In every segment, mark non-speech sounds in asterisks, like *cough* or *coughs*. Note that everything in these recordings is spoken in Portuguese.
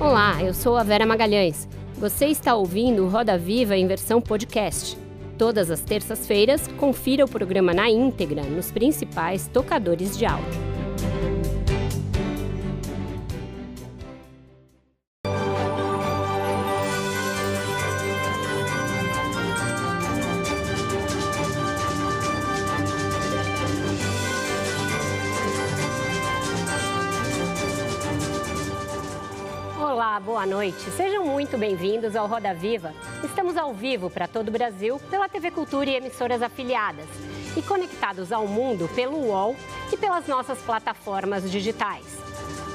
Olá, eu sou a Vera Magalhães. Você está ouvindo Roda Viva em versão podcast. Todas as terças-feiras, confira o programa na íntegra nos principais tocadores de áudio. Boa noite. Sejam muito bem-vindos ao Roda Viva. Estamos ao vivo para todo o Brasil pela TV Cultura e emissoras afiliadas e conectados ao mundo pelo UOL e pelas nossas plataformas digitais.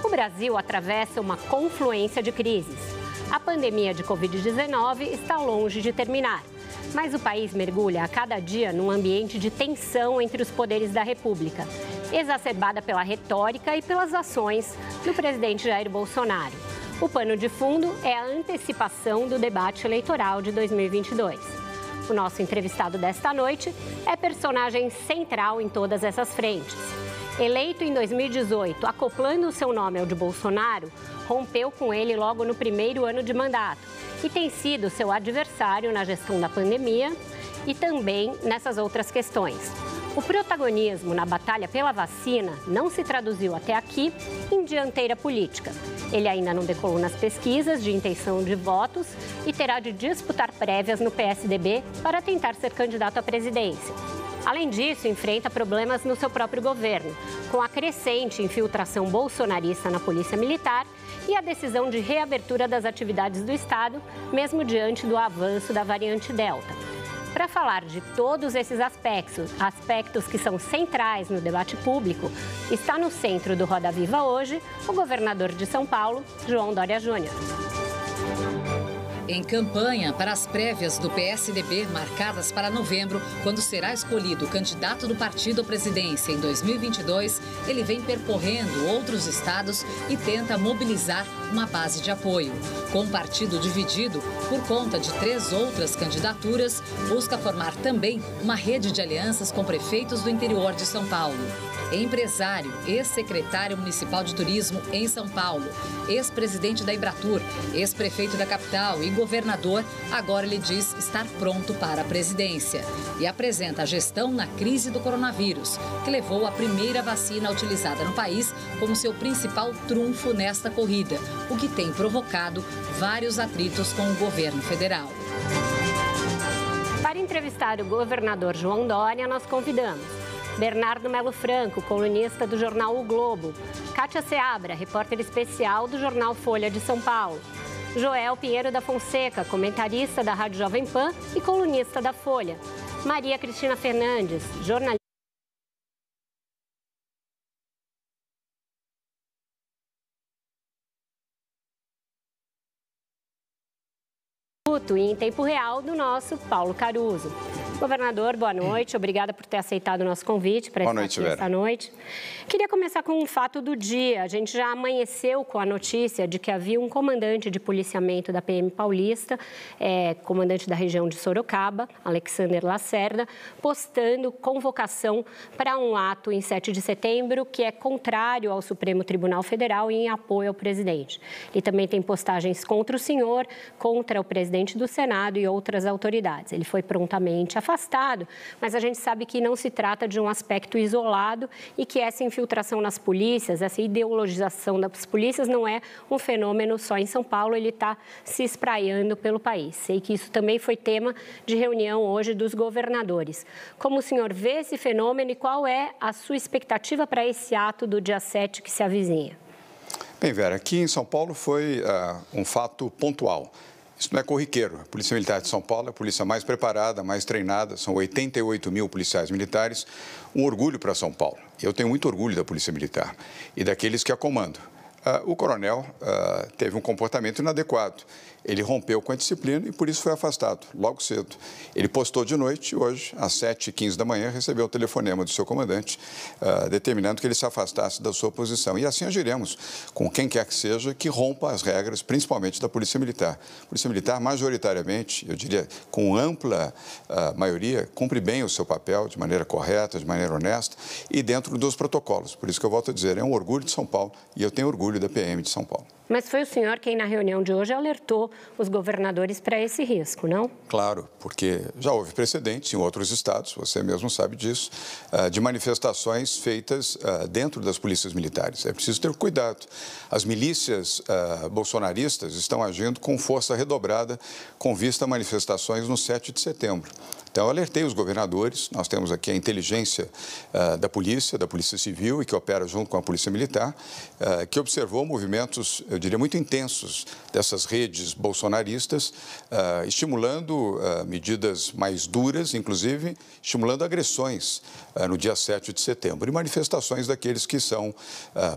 O Brasil atravessa uma confluência de crises. A pandemia de Covid-19 está longe de terminar, mas o país mergulha a cada dia num ambiente de tensão entre os poderes da República, exacerbada pela retórica e pelas ações do presidente Jair Bolsonaro. O pano de fundo é a antecipação do debate eleitoral de 2022. O nosso entrevistado desta noite é personagem central em todas essas frentes. Eleito em 2018, acoplando seu nome ao de Bolsonaro, rompeu com ele logo no primeiro ano de mandato e tem sido seu adversário na gestão da pandemia e também nessas outras questões. O protagonismo na batalha pela vacina não se traduziu até aqui em dianteira política. Ele ainda não decolou nas pesquisas de intenção de votos e terá de disputar prévias no PSDB para tentar ser candidato à presidência. Além disso, enfrenta problemas no seu próprio governo, com a crescente infiltração bolsonarista na Polícia Militar e a decisão de reabertura das atividades do Estado, mesmo diante do avanço da variante Delta. Para falar de todos esses aspectos, aspectos que são centrais no debate público, está no centro do Roda Viva hoje o governador de São Paulo, João Dória Júnior. Em campanha para as prévias do PSDB marcadas para novembro, quando será escolhido o candidato do partido à presidência em 2022, ele vem percorrendo outros estados e tenta mobilizar uma base de apoio. Com o partido dividido por conta de três outras candidaturas, busca formar também uma rede de alianças com prefeitos do interior de São Paulo. Empresário, ex-secretário municipal de turismo em São Paulo, ex-presidente da Ibratur, ex-prefeito da capital e governador, agora ele diz estar pronto para a presidência. E apresenta a gestão na crise do coronavírus, que levou a primeira vacina utilizada no país como seu principal trunfo nesta corrida, o que tem provocado vários atritos com o governo federal. Para entrevistar o governador João Dória, nós convidamos Bernardo Melo Franco, colunista do jornal O Globo, Kátia Seabra, repórter especial do jornal Folha de São Paulo, Joel Pinheiro da Fonseca, comentarista da Rádio Jovem Pan e colunista da Folha, Maria Cristina Fernandes, jornalista e em tempo real do nosso Paulo Caruso. Governador, boa noite. Obrigada por ter aceitado o nosso convite para estar noite, aqui esta noite. Queria começar com um fato do dia. A gente já amanheceu com a notícia de que havia um comandante de policiamento da PM Paulista, é, comandante da região de Sorocaba, Alexander Lacerda, postando convocação para um ato em 7 de setembro que é contrário ao Supremo Tribunal Federal e em apoio ao presidente. Ele também tem postagens contra o senhor, contra o presidente do Senado e outras autoridades. Ele foi prontamente afastado afastado, mas a gente sabe que não se trata de um aspecto isolado e que essa infiltração nas polícias, essa ideologização das polícias não é um fenômeno só em São Paulo, ele está se espraiando pelo país. Sei que isso também foi tema de reunião hoje dos governadores. Como o senhor vê esse fenômeno e qual é a sua expectativa para esse ato do dia 7 que se avizinha? Bem, Vera, aqui em São Paulo foi uh, um fato pontual. Isso não é corriqueiro. A Polícia Militar de São Paulo é a polícia mais preparada, mais treinada, são 88 mil policiais militares. Um orgulho para São Paulo. Eu tenho muito orgulho da Polícia Militar e daqueles que a comandam. Uh, o coronel uh, teve um comportamento inadequado ele rompeu com a disciplina e por isso foi afastado, logo cedo. Ele postou de noite, hoje, às 7h15 da manhã, recebeu o telefonema do seu comandante, uh, determinando que ele se afastasse da sua posição. E assim agiremos com quem quer que seja que rompa as regras, principalmente da Polícia Militar. A Polícia Militar, majoritariamente, eu diria, com ampla uh, maioria, cumpre bem o seu papel de maneira correta, de maneira honesta e dentro dos protocolos. Por isso que eu volto a dizer, é um orgulho de São Paulo e eu tenho orgulho da PM de São Paulo. Mas foi o senhor quem, na reunião de hoje, alertou os governadores para esse risco, não? Claro, porque já houve precedentes em outros estados, você mesmo sabe disso, ah, de manifestações feitas ah, dentro das polícias militares. É preciso ter cuidado. As milícias ah, bolsonaristas estão agindo com força redobrada com vista a manifestações no 7 de setembro. Então, eu alertei os governadores, nós temos aqui a inteligência uh, da polícia, da polícia civil e que opera junto com a polícia militar, uh, que observou movimentos, eu diria, muito intensos dessas redes bolsonaristas, uh, estimulando medidas mais duras, inclusive estimulando agressões no dia 7 de setembro e manifestações daqueles que são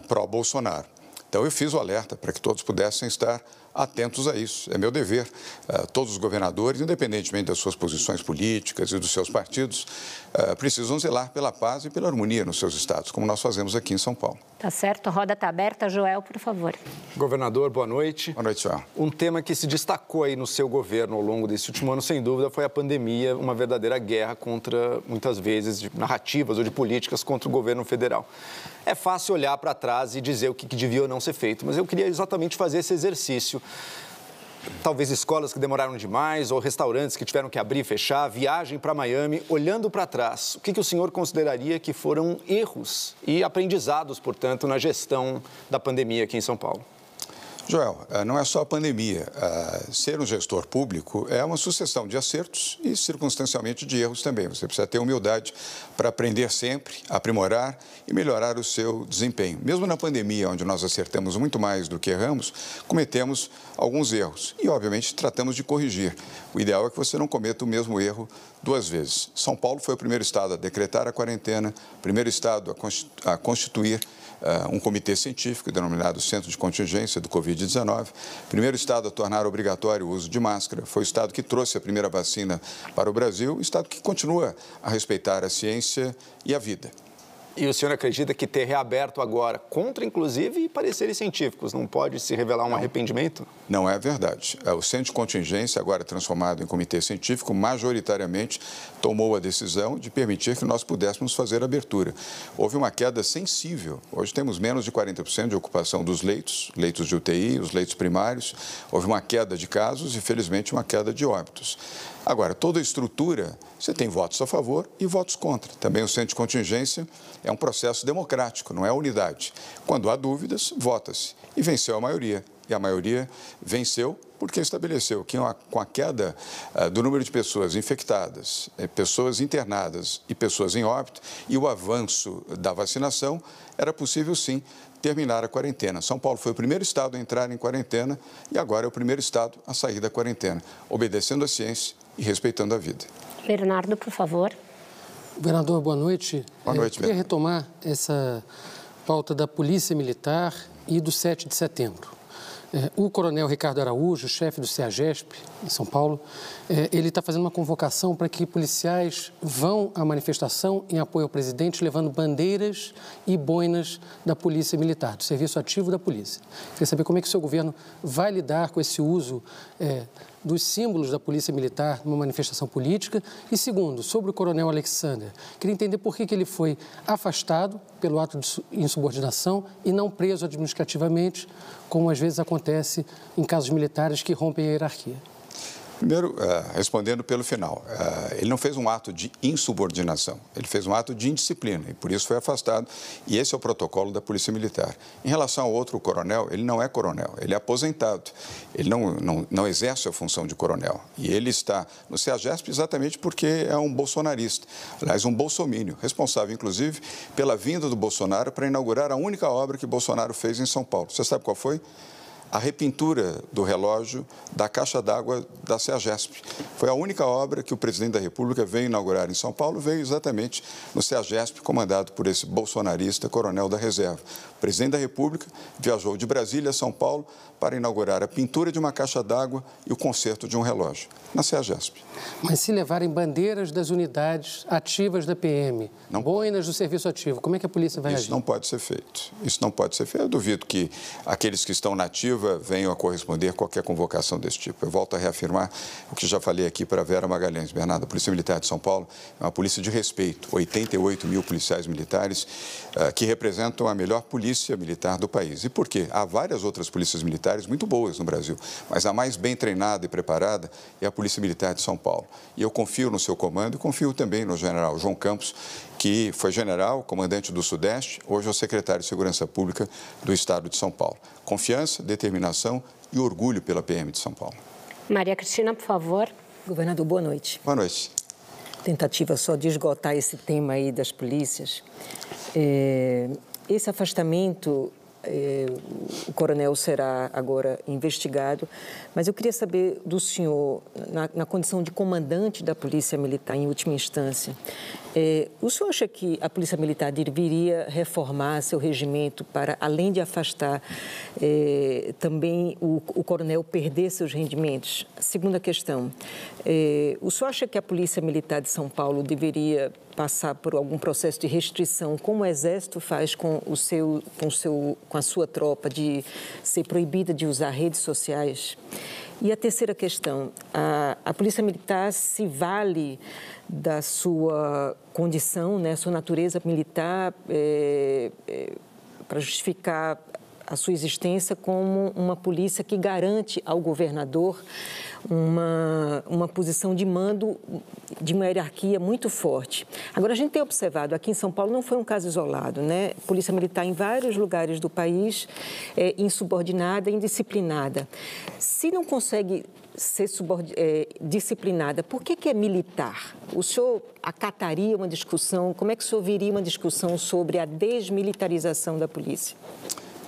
pró-Bolsonaro. Então, eu fiz o alerta para que todos pudessem estar atentos a isso. É meu dever. Uh, todos os governadores, independentemente das suas posições políticas e dos seus partidos, uh, precisam zelar pela paz e pela harmonia nos seus estados, como nós fazemos aqui em São Paulo. Tá certo. A roda está aberta. Joel, por favor. Governador, boa noite. Boa noite, Joel. Um tema que se destacou aí no seu governo ao longo desse último ano, sem dúvida, foi a pandemia, uma verdadeira guerra contra, muitas vezes, de narrativas ou de políticas contra o governo federal. É fácil olhar para trás e dizer o que devia ou não ser feito, mas eu queria exatamente fazer esse exercício talvez escolas que demoraram demais ou restaurantes que tiveram que abrir e fechar, viagem para Miami, olhando para trás, o que, que, o senhor consideraria que foram erros e aprendizados, portanto, na gestão da pandemia aqui em São Paulo? Joel, eh, não é só a pandemia. Eh, ser um gestor público é uma sucessão de acertos e, circunstancialmente, de erros também. Você precisa ter humildade para aprender sempre, aprimorar e melhorar o seu desempenho. Mesmo na pandemia, onde nós acertamos muito mais do que erramos, cometemos alguns erros e, obviamente, tratamos de corrigir. O ideal é que você não cometa o mesmo erro duas vezes. São Paulo foi o primeiro estado a decretar a quarentena, primeiro estado a constituir uh, um comitê científico denominado Centro de Contingência do Covid-19. Primeiro estado a tornar obrigatório o uso de máscara. Foi o estado que trouxe a primeira vacina para o Brasil, estado que continua a respeitar a ciência e a vida. E o senhor acredita que ter reaberto agora, contra inclusive pareceres científicos, não pode se revelar um não, arrependimento? Não é verdade. É, o Centro de Contingência, agora transformado em comitê científico, majoritariamente tomou a decisão de permitir que nós pudéssemos fazer abertura. Houve uma queda sensível. Hoje temos menos de 40% de ocupação dos leitos, leitos de UTI, os leitos primários. Houve uma queda de casos e, felizmente, uma queda de óbitos. Agora, toda a estrutura, você tem votos a favor e votos contra. Também o centro de contingência é um processo democrático, não é unidade. Quando há dúvidas, vota-se. E venceu a maioria. E a maioria venceu porque estabeleceu que com a queda uh, do número de pessoas infectadas, eh, pessoas internadas e pessoas em óbito e o avanço da vacinação, era possível sim terminar a quarentena. São Paulo foi o primeiro estado a entrar em quarentena e agora é o primeiro estado a sair da quarentena, obedecendo à ciência e respeitando a vida. Bernardo, por favor. Governador, boa noite. Boa noite, Eu queria retomar essa pauta da Polícia Militar e do 7 de setembro. É, o coronel Ricardo Araújo, chefe do CEAGESP, em São Paulo, é, ele está fazendo uma convocação para que policiais vão à manifestação em apoio ao presidente, levando bandeiras e boinas da Polícia Militar, do Serviço Ativo da Polícia. Queria saber como é que o seu governo vai lidar com esse uso é, dos símbolos da Polícia Militar numa manifestação política. E segundo, sobre o coronel Alexander, queria entender por que, que ele foi afastado pelo ato de insubordinação e não preso administrativamente, como às vezes acontece em casos militares que rompem a hierarquia. Primeiro, uh, respondendo pelo final, uh, ele não fez um ato de insubordinação, ele fez um ato de indisciplina e por isso foi afastado. E esse é o protocolo da Polícia Militar. Em relação ao outro coronel, ele não é coronel, ele é aposentado. Ele não, não, não exerce a função de coronel. E ele está no CEAGESP exatamente porque é um bolsonarista, aliás, um bolsomínio, responsável, inclusive, pela vinda do Bolsonaro para inaugurar a única obra que Bolsonaro fez em São Paulo. Você sabe qual foi? A repintura do relógio da caixa d'água da CEAGESP. Foi a única obra que o presidente da República veio inaugurar em São Paulo, veio exatamente no CEAGESP, comandado por esse bolsonarista, coronel da reserva. O presidente da República viajou de Brasília a São Paulo para inaugurar a pintura de uma caixa d'água e o conserto de um relógio, na CEAGESP. Mas se levarem bandeiras das unidades ativas da PM, não, boinas do serviço ativo, como é que a polícia vai isso agir? Isso não pode ser feito. Isso não pode ser feito. Eu duvido que aqueles que estão nativos efetiva venham a corresponder qualquer convocação desse tipo. Eu volto a reafirmar o que já falei aqui para Vera Magalhães. Bernardo, a Polícia Militar de São Paulo é uma polícia de respeito. 88 mil policiais militares uh, que representam a melhor polícia militar do país. E por quê? Há várias outras polícias militares muito boas no Brasil, mas a mais bem treinada e preparada é a Polícia Militar de São Paulo. E eu confio no seu comando e confio também no general João Campos, que foi general, comandante do Sudeste, hoje é o secretário de Segurança Pública do Estado de São Paulo. Confiança, determinação e orgulho pela PM de São Paulo. Maria Cristina, por favor. Governador, boa noite. Boa noite. Tentativa só de esgotar esse tema aí das polícias. É, esse afastamento o coronel será agora investigado, mas eu queria saber do senhor, na, na condição de comandante da Polícia Militar, em última instância, é, o senhor acha que a Polícia Militar deveria reformar seu regimento para, além de afastar, é, também o, o, coronel perder seus rendimentos? Segunda questão, é, o senhor acha que a Polícia Militar de São Paulo deveria passar por algum processo de restrição, como o Exército faz com, o seu, com, o seu, com a sua tropa, de ser proibida de usar redes sociais? E a terceira questão, a, a Polícia Militar se vale da sua condição, né, sua natureza militar, é, é, para justificar a sua existência como uma polícia que garante ao governador uma, uma posição de mando de uma hierarquia muito forte. Agora, a gente tem observado, aqui em São Paulo não foi um caso isolado, né? Polícia Militar em vários lugares do país é insubordinada, indisciplinada. Se não consegue ser é, disciplinada, por que, que é militar? O senhor acataria uma discussão, como é que o senhor viria uma discussão sobre a desmilitarização da polícia?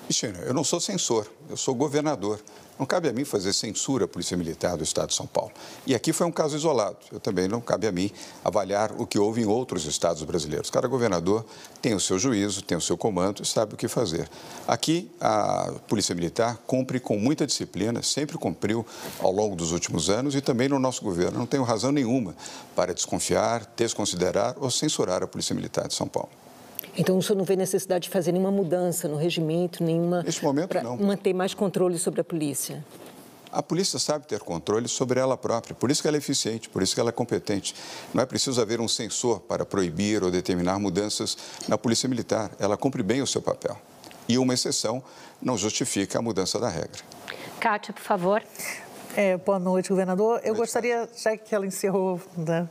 Cristina, eu não sou censor, eu sou governador. Não cabe a mim fazer censura à Polícia Militar do Estado de São Paulo. E aqui foi um caso isolado. Eu também não cabe a mim avaliar o que houve em outros estados brasileiros. Cada governador tem o seu juízo, tem o seu comando e sabe o que fazer. Aqui, a Polícia Militar cumpre com muita disciplina, sempre cumpriu ao longo dos últimos anos e também no nosso governo. Não tenho razão nenhuma para desconfiar, desconsiderar ou censurar a Polícia Militar de São Paulo. Então, o senhor não vê necessidade de fazer nenhuma mudança no regimento, nenhuma. Neste momento, não. Manter mais controle sobre a polícia? A polícia sabe ter controle sobre ela própria, por isso que ela é eficiente, por isso que ela é competente. Não é preciso haver um censor para proibir ou determinar mudanças na polícia militar. Ela cumpre bem o seu papel. E uma exceção não justifica a mudança da regra. Kátia, por favor. É, boa noite, governador. Eu gostaria, já que ela encerrou, né,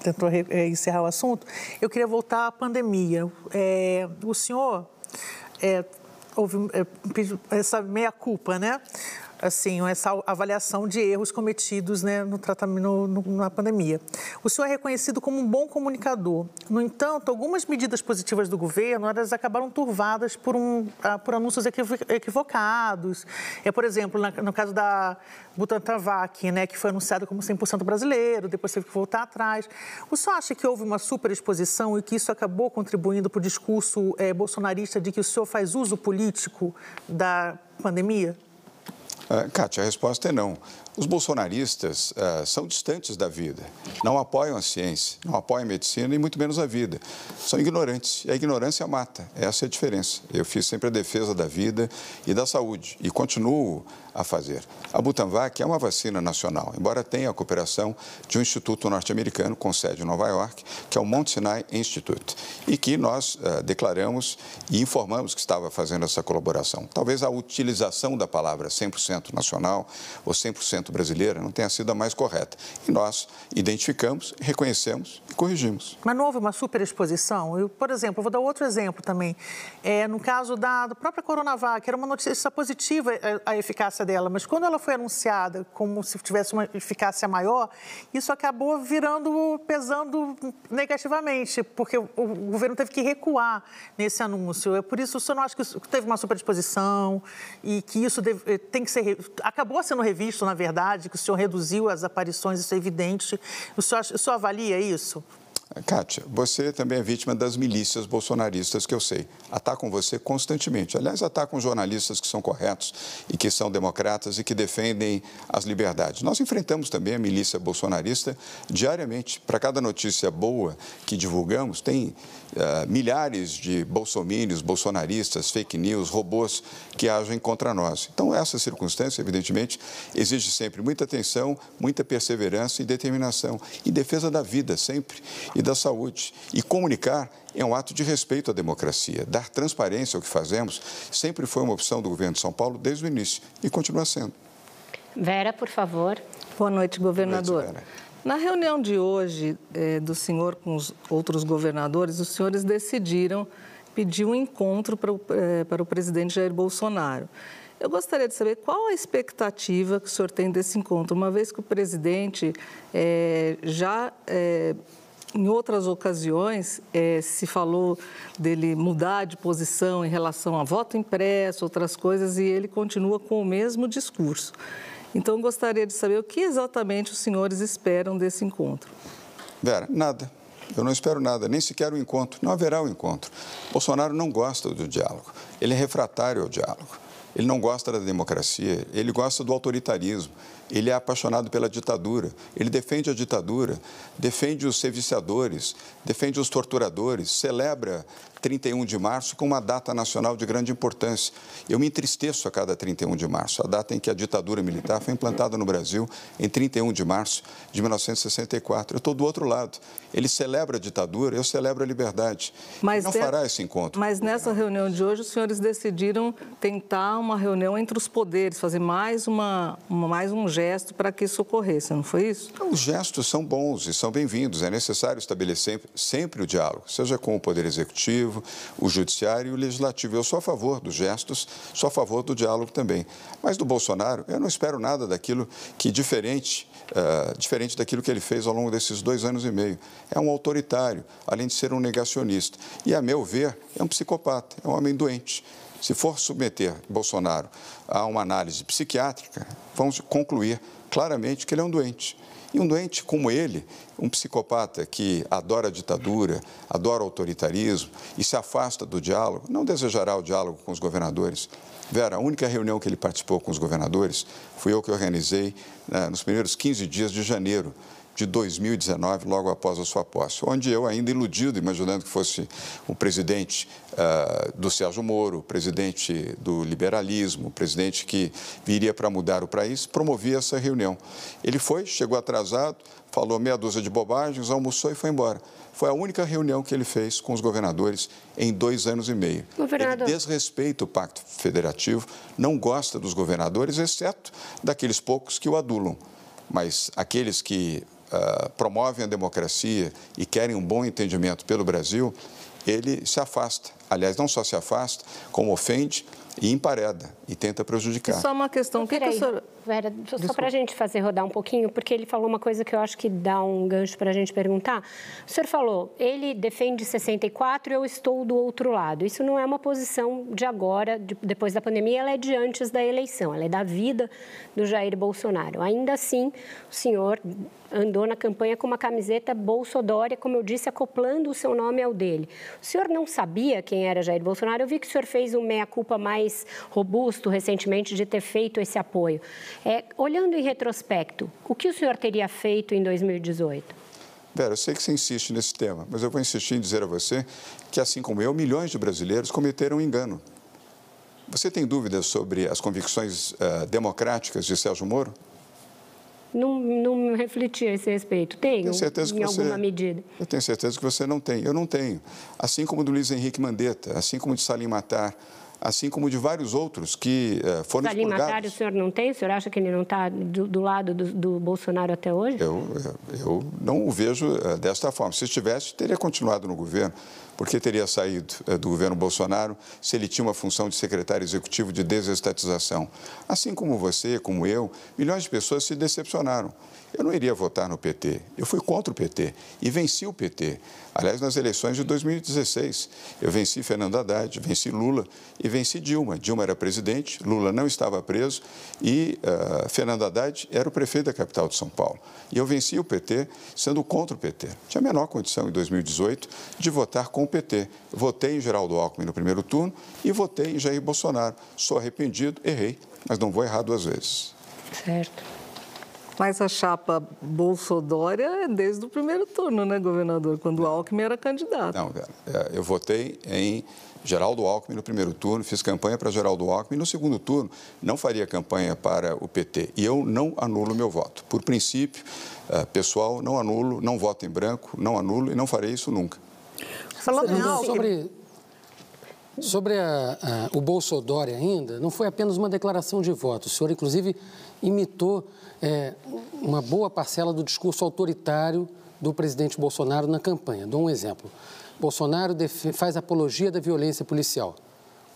tentou é, encerrar o assunto, eu queria voltar à pandemia. É, o senhor é, houve é, essa meia-culpa, né? Assim, essa avaliação de erros cometidos né, no tratamento no, no, na pandemia. O senhor é reconhecido como um bom comunicador. No entanto, algumas medidas positivas do governo elas acabaram turvadas por, um, ah, por anúncios equivocados. É, por exemplo, na, no caso da Butantan-Vac, né, que foi anunciado como 100% brasileiro, depois teve que voltar atrás. O senhor acha que houve uma superexposição e que isso acabou contribuindo para o discurso é, bolsonarista de que o senhor faz uso político da pandemia? Uh, Kátia, a resposta é não. Os bolsonaristas uh, são distantes da vida, não apoiam a ciência, não apoiam a medicina e muito menos a vida. São ignorantes e a ignorância mata. Essa é a diferença. Eu fiz sempre a defesa da vida e da saúde e continuo a fazer. A Butanvac é uma vacina nacional, embora tenha a cooperação de um instituto norte-americano com sede em Nova York, que é o Mount Sinai Institute, e que nós uh, declaramos e informamos que estava fazendo essa colaboração. Talvez a utilização da palavra 100% nacional ou 100% brasileira não tenha sido a mais correta. E nós identificamos, reconhecemos e corrigimos. Mas não houve uma superexposição? Eu, por exemplo, vou dar outro exemplo também. É, no caso da, da própria Coronavac, era uma notícia positiva a, a eficácia eficácia dela, mas quando ela foi anunciada como se tivesse uma eficácia maior, isso acabou virando, pesando negativamente, porque o governo teve que recuar nesse anúncio. É por isso, o senhor não acha que teve uma superdisposição e que isso deve, eh, tem que ser. acabou sendo revisto, na verdade, que o senhor reduziu as aparições, isso é evidente. O senhor, o senhor avalia isso? Kátia, você também é vítima das milícias bolsonaristas que eu sei. Atacam você constantemente. Aliás, atacam jornalistas que são corretos e que são democratas e que defendem as liberdades. Nós enfrentamos também a milícia bolsonarista diariamente. Para cada notícia boa que divulgamos, tem uh, milhares de bolsomínios, bolsonaristas, fake news, robôs que agem contra nós. Então, essa circunstância, evidentemente, exige sempre muita atenção, muita perseverança e determinação. Em defesa da vida, sempre e da saúde. E comunicar é um ato de respeito à democracia. Dar transparência ao que fazemos sempre foi uma opção do governo de São Paulo desde o início e continua sendo. Vera, por favor. Boa noite, governador. Boa noite, Na reunião de hoje eh, do senhor com os outros governadores, os senhores decidiram pedir um encontro para o, eh, para o presidente Jair Bolsonaro. Eu gostaria de saber qual a expectativa que o senhor tem desse encontro, uma vez que o presidente eh, já em outras ocasiões, é, se falou dele mudar de posição em relação a voto impresso, outras coisas, e ele continua com o mesmo discurso. Então, gostaria de saber o que exatamente os senhores esperam desse encontro. Vera, nada. Eu não espero nada, nem sequer o um encontro. Não haverá o um encontro. Bolsonaro não gosta do diálogo. Ele é refratário ao diálogo. Ele não gosta da democracia, ele gosta do autoritarismo, ele é apaixonado pela ditadura, ele defende a ditadura, defende os serviciadores, defende os torturadores, celebra 31 de março com uma data nacional de grande importância. Eu me entristeço a cada 31 de março, a data em que a ditadura militar foi implantada no Brasil, em 31 de março de 1964. Eu estou do outro lado. Ele celebra a ditadura, eu celebro a liberdade. Mas não fará esse encontro. Mas nessa reunião de hoje, os senhores decidiram tentar uma reunião entre os poderes, fazer mais, uma, mais um gesto para que isso ocorresse, não foi isso? Os gestos são bons e são bem-vindos. É necessário estabelecer sempre o diálogo, seja com o Poder Executivo, Executivo, o Judiciário e o Legislativo. Eu sou a favor dos gestos, sou a favor do diálogo também. Mas do Bolsonaro, eu não espero nada daquilo que diferente, uh, diferente daquilo que ele fez ao longo desses dois anos e meio. É um autoritário, além de ser um negacionista. E, a meu ver, é um psicopata, é um homem doente. Se for submeter Bolsonaro a uma análise psiquiátrica, vamos concluir claramente que ele é um doente. E um doente como ele, um psicopata que adora a ditadura, adora o autoritarismo e se afasta do diálogo, não desejará o diálogo com os governadores. Vera, a única reunião que ele participou com os governadores fui eu que organizei né, nos primeiros 15 dias de janeiro de 2019, logo após a sua posse, onde eu, ainda iludido, imaginando que fosse o presidente uh, do Sérgio Moro, presidente do liberalismo, presidente que viria para mudar o país, promovi essa reunião. Ele foi, chegou atrasado, falou meia dúzia de bobagens, almoçou e foi embora. Foi a única reunião que ele fez com os governadores em dois anos e meio. Governador. Ele desrespeita o Pacto Federativo, não gosta dos governadores, exceto daqueles poucos que o adulam. Mas aqueles que uh, promovem a democracia e querem um bom entendimento pelo Brasil, ele se afasta. Aliás, não só se afasta, como ofende e empareda e tenta prejudicar. Só uma questão. que, que o senhor... Vera, só para a gente fazer rodar um pouquinho, porque ele falou uma coisa que eu acho que dá um gancho para a gente perguntar. O senhor falou, ele defende 64 e eu estou do outro lado. Isso não é uma posição de agora, de, depois da pandemia, ela é de antes da eleição, ela é da vida do Jair Bolsonaro. Ainda assim, o senhor andou na campanha com uma camiseta Bolsodória, como eu disse, acoplando o seu nome ao dele. O senhor não sabia quem era Jair Bolsonaro? Eu vi que o senhor fez um meia-culpa mais robusto recentemente de ter feito esse apoio. É, olhando em retrospecto, o que o senhor teria feito em 2018? Vera, eu sei que você insiste nesse tema, mas eu vou insistir em dizer a você que, assim como eu, milhões de brasileiros cometeram um engano. Você tem dúvidas sobre as convicções uh, democráticas de Sérgio Moro? Não, não refleti a esse respeito. Tenho, tenho certeza que em você, alguma medida. Eu tenho certeza que você não tem. Eu não tenho. Assim como do Luiz Henrique Mandetta, assim como de Salim Matar, assim como de vários outros que uh, foram Salim expurgados. Matar, o senhor não tem? O senhor acha que ele não está do, do, lado do, do, Bolsonaro até hoje? Eu, eu não o vejo uh, desta forma. Se estivesse, teria continuado no governo, porque teria saído uh, do governo Bolsonaro se ele tinha uma função de secretário executivo de desestatização. Assim como você, como eu, milhões de pessoas se decepcionaram. Eu não iria votar no PT. Eu fui contra o PT e venci o PT. Aliás, nas eleições de 2016, eu venci Fernando Haddad, venci Lula e venci Dilma. Dilma era presidente, Lula não estava preso e uh, Fernando Haddad era o prefeito da capital de São Paulo. E eu venci o PT sendo contra o PT. Tinha a menor condição em 2018 de votar com o PT. Votei em Geraldo Alckmin no primeiro turno e votei em Jair Bolsonaro. Sou arrependido, errei, mas não vou errar duas vezes. Certo. Mas a chapa Bolsodória é desde o primeiro turno, né, governador? Quando o Alckmin era candidato. Não, é, eu votei em Geraldo Alckmin no primeiro turno, fiz campanha para Geraldo Alckmin. No segundo turno, não faria campanha para o PT. E eu não anulo meu voto. Por princípio, é, pessoal, não anulo, não voto em branco, não anulo e não farei isso nunca. Falando em sobre, sobre a, a, o Bolsodória ainda, não foi apenas uma declaração de voto. O senhor, inclusive, imitou é, uma boa parcela do discurso autoritário do presidente Bolsonaro na campanha. Dou um exemplo. Bolsonaro faz apologia da violência policial.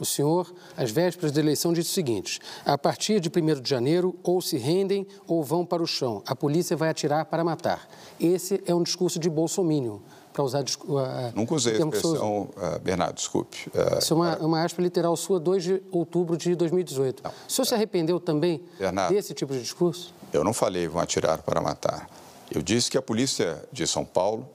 O senhor, às vésperas da eleição, disse o seguinte: a partir de 1 de janeiro, ou se rendem ou vão para o chão. A polícia vai atirar para matar. Esse é um discurso de bolsomínio, para usar uh, Nunca usei a expressão, uh, Bernardo, desculpe. Uh, Isso é uma, uma aspa literal sua, 2 de outubro de 2018. Não, o senhor se arrependeu também Bernardo, desse tipo de discurso? Eu não falei vão atirar para matar. Eu disse que a polícia de São Paulo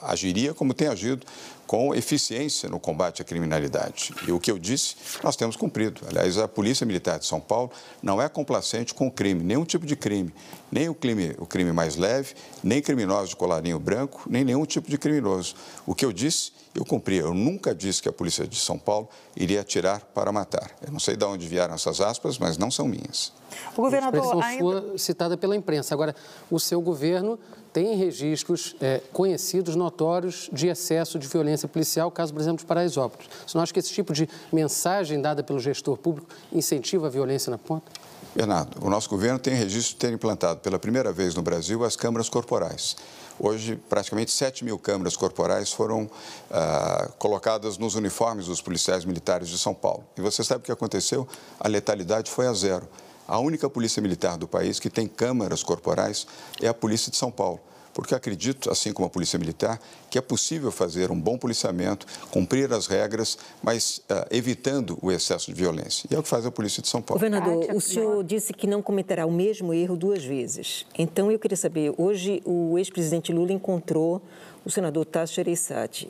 agiria como tem agido com eficiência no combate à criminalidade. E o que eu disse, nós temos cumprido. Aliás, a Polícia Militar de São Paulo não é complacente com o crime, nenhum tipo de crime, nem o crime, o crime mais leve, nem criminosos de colarinho branco, nem nenhum tipo de criminoso. O que eu disse, eu cumpri. Eu nunca disse que a Polícia de São Paulo iria atirar para matar. Eu não sei de onde vieram essas aspas, mas não são minhas. O governador ainda... sua citada pela imprensa. Agora, o seu governo tem registros é, conhecidos, notórios, de excesso de violência policial, caso, por exemplo, de Paraisópolis. Você não acha que esse tipo de mensagem dada pelo gestor público incentiva a violência na ponta? Bernardo, o nosso governo tem registro de ter implantado pela primeira vez no Brasil as câmaras corporais. Hoje, praticamente 7 mil câmaras corporais foram ah, colocadas nos uniformes dos policiais militares de São Paulo. E você sabe o que aconteceu? A letalidade foi a zero. A única polícia militar do país que tem câmaras corporais é a Polícia de São Paulo porque acredito, assim como a Polícia Militar, que é possível fazer um bom policiamento, cumprir as regras, mas uh, evitando o excesso de violência. E é o que faz a Polícia de São Paulo. Governador, o senhor disse que não cometerá o mesmo erro duas vezes. Então, eu queria saber, hoje o ex-presidente Lula encontrou o senador Tasso Gereissati.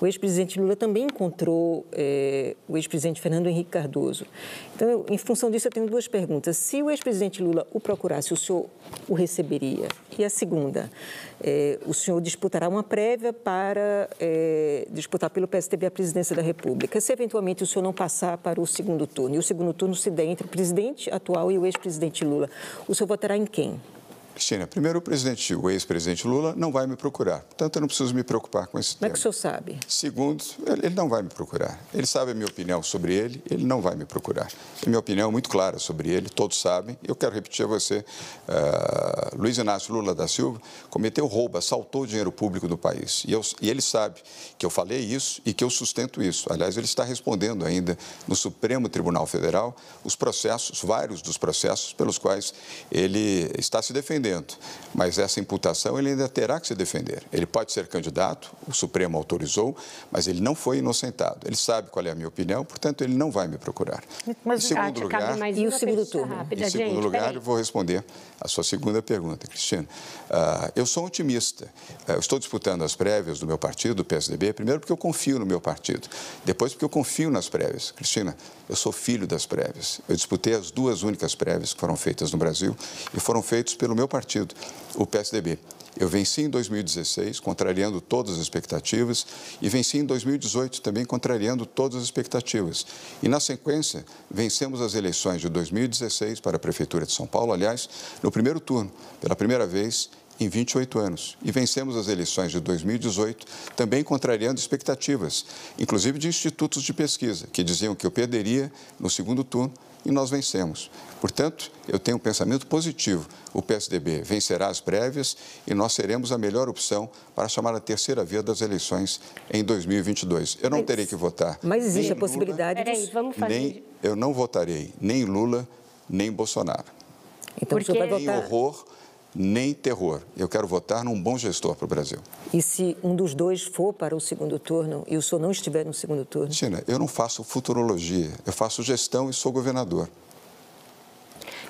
O ex-presidente Lula também encontrou é, o ex-presidente Fernando Henrique Cardoso. Então, eu, em função disso, eu tenho duas perguntas. Se o ex-presidente Lula o procurasse, o senhor o receberia? E a segunda, é, o senhor disputará uma prévia para é, disputar pelo PSTB a presidência da República. Se eventualmente o senhor não passar para o segundo turno, e o segundo turno se der entre o presidente atual e o ex-presidente Lula, o senhor votará em quem? Cristina, primeiro o presidente, o ex-presidente Lula não vai me procurar. Portanto, eu não preciso me preocupar com esse Como tema. Como é que o senhor sabe? Segundo, ele não vai me procurar. Ele sabe a minha opinião sobre ele, ele não vai me procurar. A minha opinião é muito clara sobre ele, todos sabem. Eu quero repetir a você, uh, Luiz Inácio Lula da Silva cometeu roubo, assaltou o dinheiro público do país. E, eu, e ele sabe que eu falei isso e que eu sustento isso. Aliás, ele está respondendo ainda no Supremo Tribunal Federal os processos, vários dos processos pelos quais ele está se defendendo defendendo, mas essa imputação ele ainda terá que se defender. Ele pode ser candidato, o Supremo autorizou, mas ele não foi inocentado. Ele sabe qual é a minha opinião, portanto, ele não vai me procurar. Mas, em segundo lugar, e o segundo turno? Rápida, em segundo gente, lugar, eu vou responder a sua segunda pergunta, Cristina. Uh, eu sou otimista. Uh, estou disputando as prévias do meu partido, do PSDB, primeiro porque eu confio no meu partido, depois porque eu confio nas prévias. Cristina, eu sou filho das prévias. Eu disputei as duas únicas prévias que foram feitas no Brasil e foram feitas pelo meu partido, o PSDB. Eu venci em 2016, contrariando todas as expectativas, e venci em 2018 também contrariando todas as expectativas. E, na sequência, vencemos as eleições de 2016 para a Prefeitura de São Paulo, aliás, no primeiro turno, pela primeira vez em 28 anos. E vencemos as eleições de 2018, também contrariando expectativas, inclusive de institutos de pesquisa, que diziam que eu perderia no segundo turno e nós vencemos. Portanto, eu tenho um pensamento positivo. O PSDB vencerá as prévias e nós seremos a melhor opção para chamar a terceira via das eleições em 2022. Eu não mas, terei que votar. Mas existe a possibilidade Lula, de... vamos fazer... Nem, eu não votarei nem Lula, nem Bolsonaro. Então, Porque... Nem horror nem terror. Eu quero votar num bom gestor para o Brasil. E se um dos dois for para o segundo turno e o senhor não estiver no segundo turno? Tina, eu não faço futurologia, eu faço gestão e sou governador.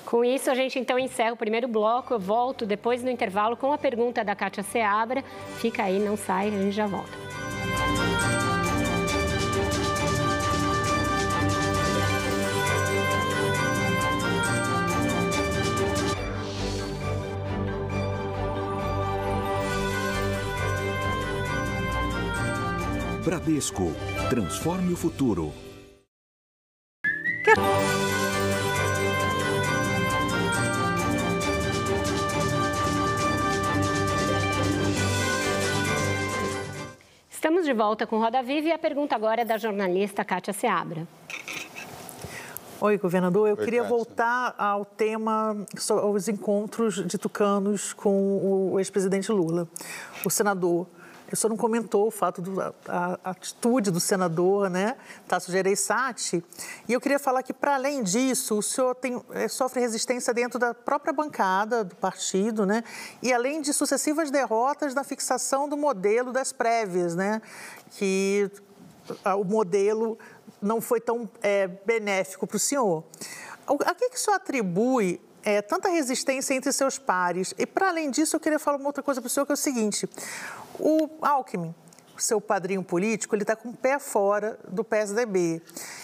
Com isso, a gente então encerra o primeiro bloco. Eu volto depois no intervalo com a pergunta da Kátia Seabra. Fica aí, não sai, a gente já volta. Bradesco. Transforme o futuro. Estamos de volta com Roda Viva e a pergunta agora é da jornalista Kátia Seabra. Oi, governador. Eu Oi, queria Kátia. voltar ao tema, aos encontros de tucanos com o ex-presidente Lula. O senador o senhor não comentou o fato da atitude do senador, né, Tasso Gereissati. E eu queria falar que, para além disso, o senhor tem, é, sofre resistência dentro da própria bancada do partido, né? E além de sucessivas derrotas na fixação do modelo das prévias, né? Que o modelo não foi tão é, benéfico para o senhor. A que, que o senhor atribui é, tanta resistência entre seus pares? E, para além disso, eu queria falar uma outra coisa para o senhor, que é o seguinte: o Alckmin, seu padrinho político, ele está com o pé fora do PSDB.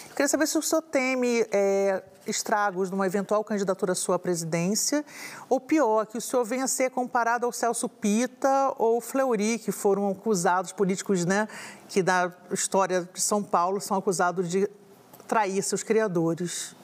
Eu queria saber se o senhor teme é, estragos numa eventual candidatura à sua presidência, ou pior, que o senhor venha a ser comparado ao Celso Pita ou Fleury, que foram acusados, políticos né, que da história de São Paulo são acusados de trair seus criadores.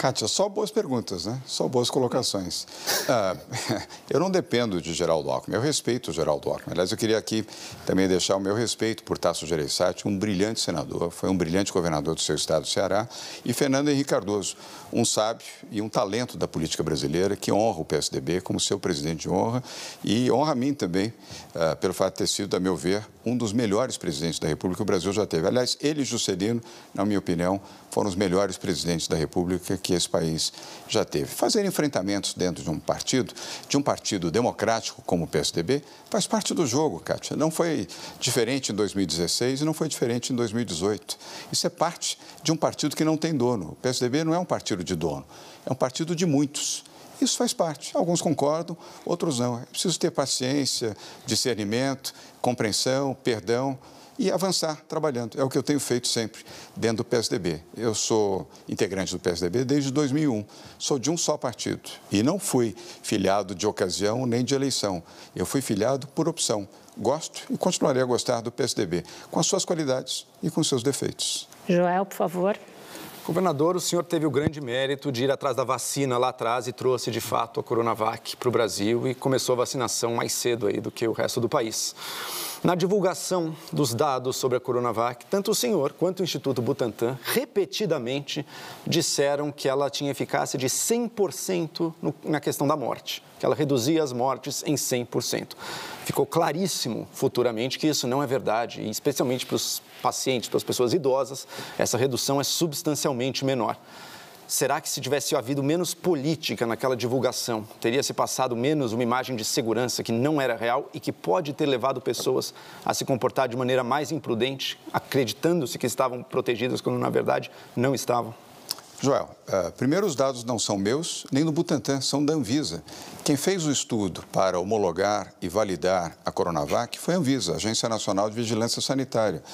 Kátia, só boas perguntas, né? Só boas colocações. *laughs* Ah, *laughs* eu não dependo de Geraldo Alckmin, eu respeito o Geraldo Alckmin. Aliás, eu queria aqui também deixar o meu respeito por Tasso Gereissati, um brilhante senador, foi um brilhante governador do seu estado, do Ceará, e Fernando Henrique Cardoso, um sábio e um talento da política brasileira que honra o PSDB como seu presidente de honra e honra a mim também, uh, pelo fato de ter sido, a meu ver, um dos melhores presidentes da República que o Brasil já teve. Aliás, ele e Juscelino, na minha opinião, foram os melhores presidentes da República que esse país já teve. Fazer enfrentamentos dentro de um partido, de um partido democrático como o PSDB, faz parte do jogo, Kátia. Não foi diferente em 2016 e não foi diferente em 2018. Isso é parte de um partido que não tem dono. O PSDB não é um partido de dono, é um partido de muitos. Isso faz parte. Alguns concordam, outros não. É preciso ter paciência, discernimento, compreensão, perdão e avançar trabalhando. É o que eu tenho feito sempre dentro do PSDB. Eu sou integrante do PSDB desde 2001. Sou de um só partido e não fui filiado de ocasião nem de eleição. Eu fui filiado por opção. Gosto e continuarei a gostar do PSDB, com as suas qualidades e com os seus defeitos. Joel, por favor. Governador, o senhor teve o grande mérito de ir atrás da vacina lá atrás e trouxe de fato a Coronavac para o Brasil e começou a vacinação mais cedo aí do que o resto do país. Na divulgação dos dados sobre a Coronavac, tanto o senhor quanto o Instituto Butantan repetidamente disseram que ela tinha eficácia de 100% no, na questão da morte, que ela reduzia as mortes em 100%. Ficou claríssimo futuramente que isso não é verdade, e especialmente para os pacientes, para as pessoas idosas, essa redução é substancialmente menor. Será que se tivesse havido menos política naquela divulgação, teria se passado menos uma imagem de segurança que não era real e que pode ter levado pessoas a se comportar de maneira mais imprudente, acreditando-se que estavam protegidas quando na verdade não estavam? Joel, uh, primeiro os dados não são meus, nem do Butantan, são da Anvisa. Quem fez o estudo para homologar e validar a Coronavac foi a Anvisa, Agência Nacional de Vigilância Sanitária.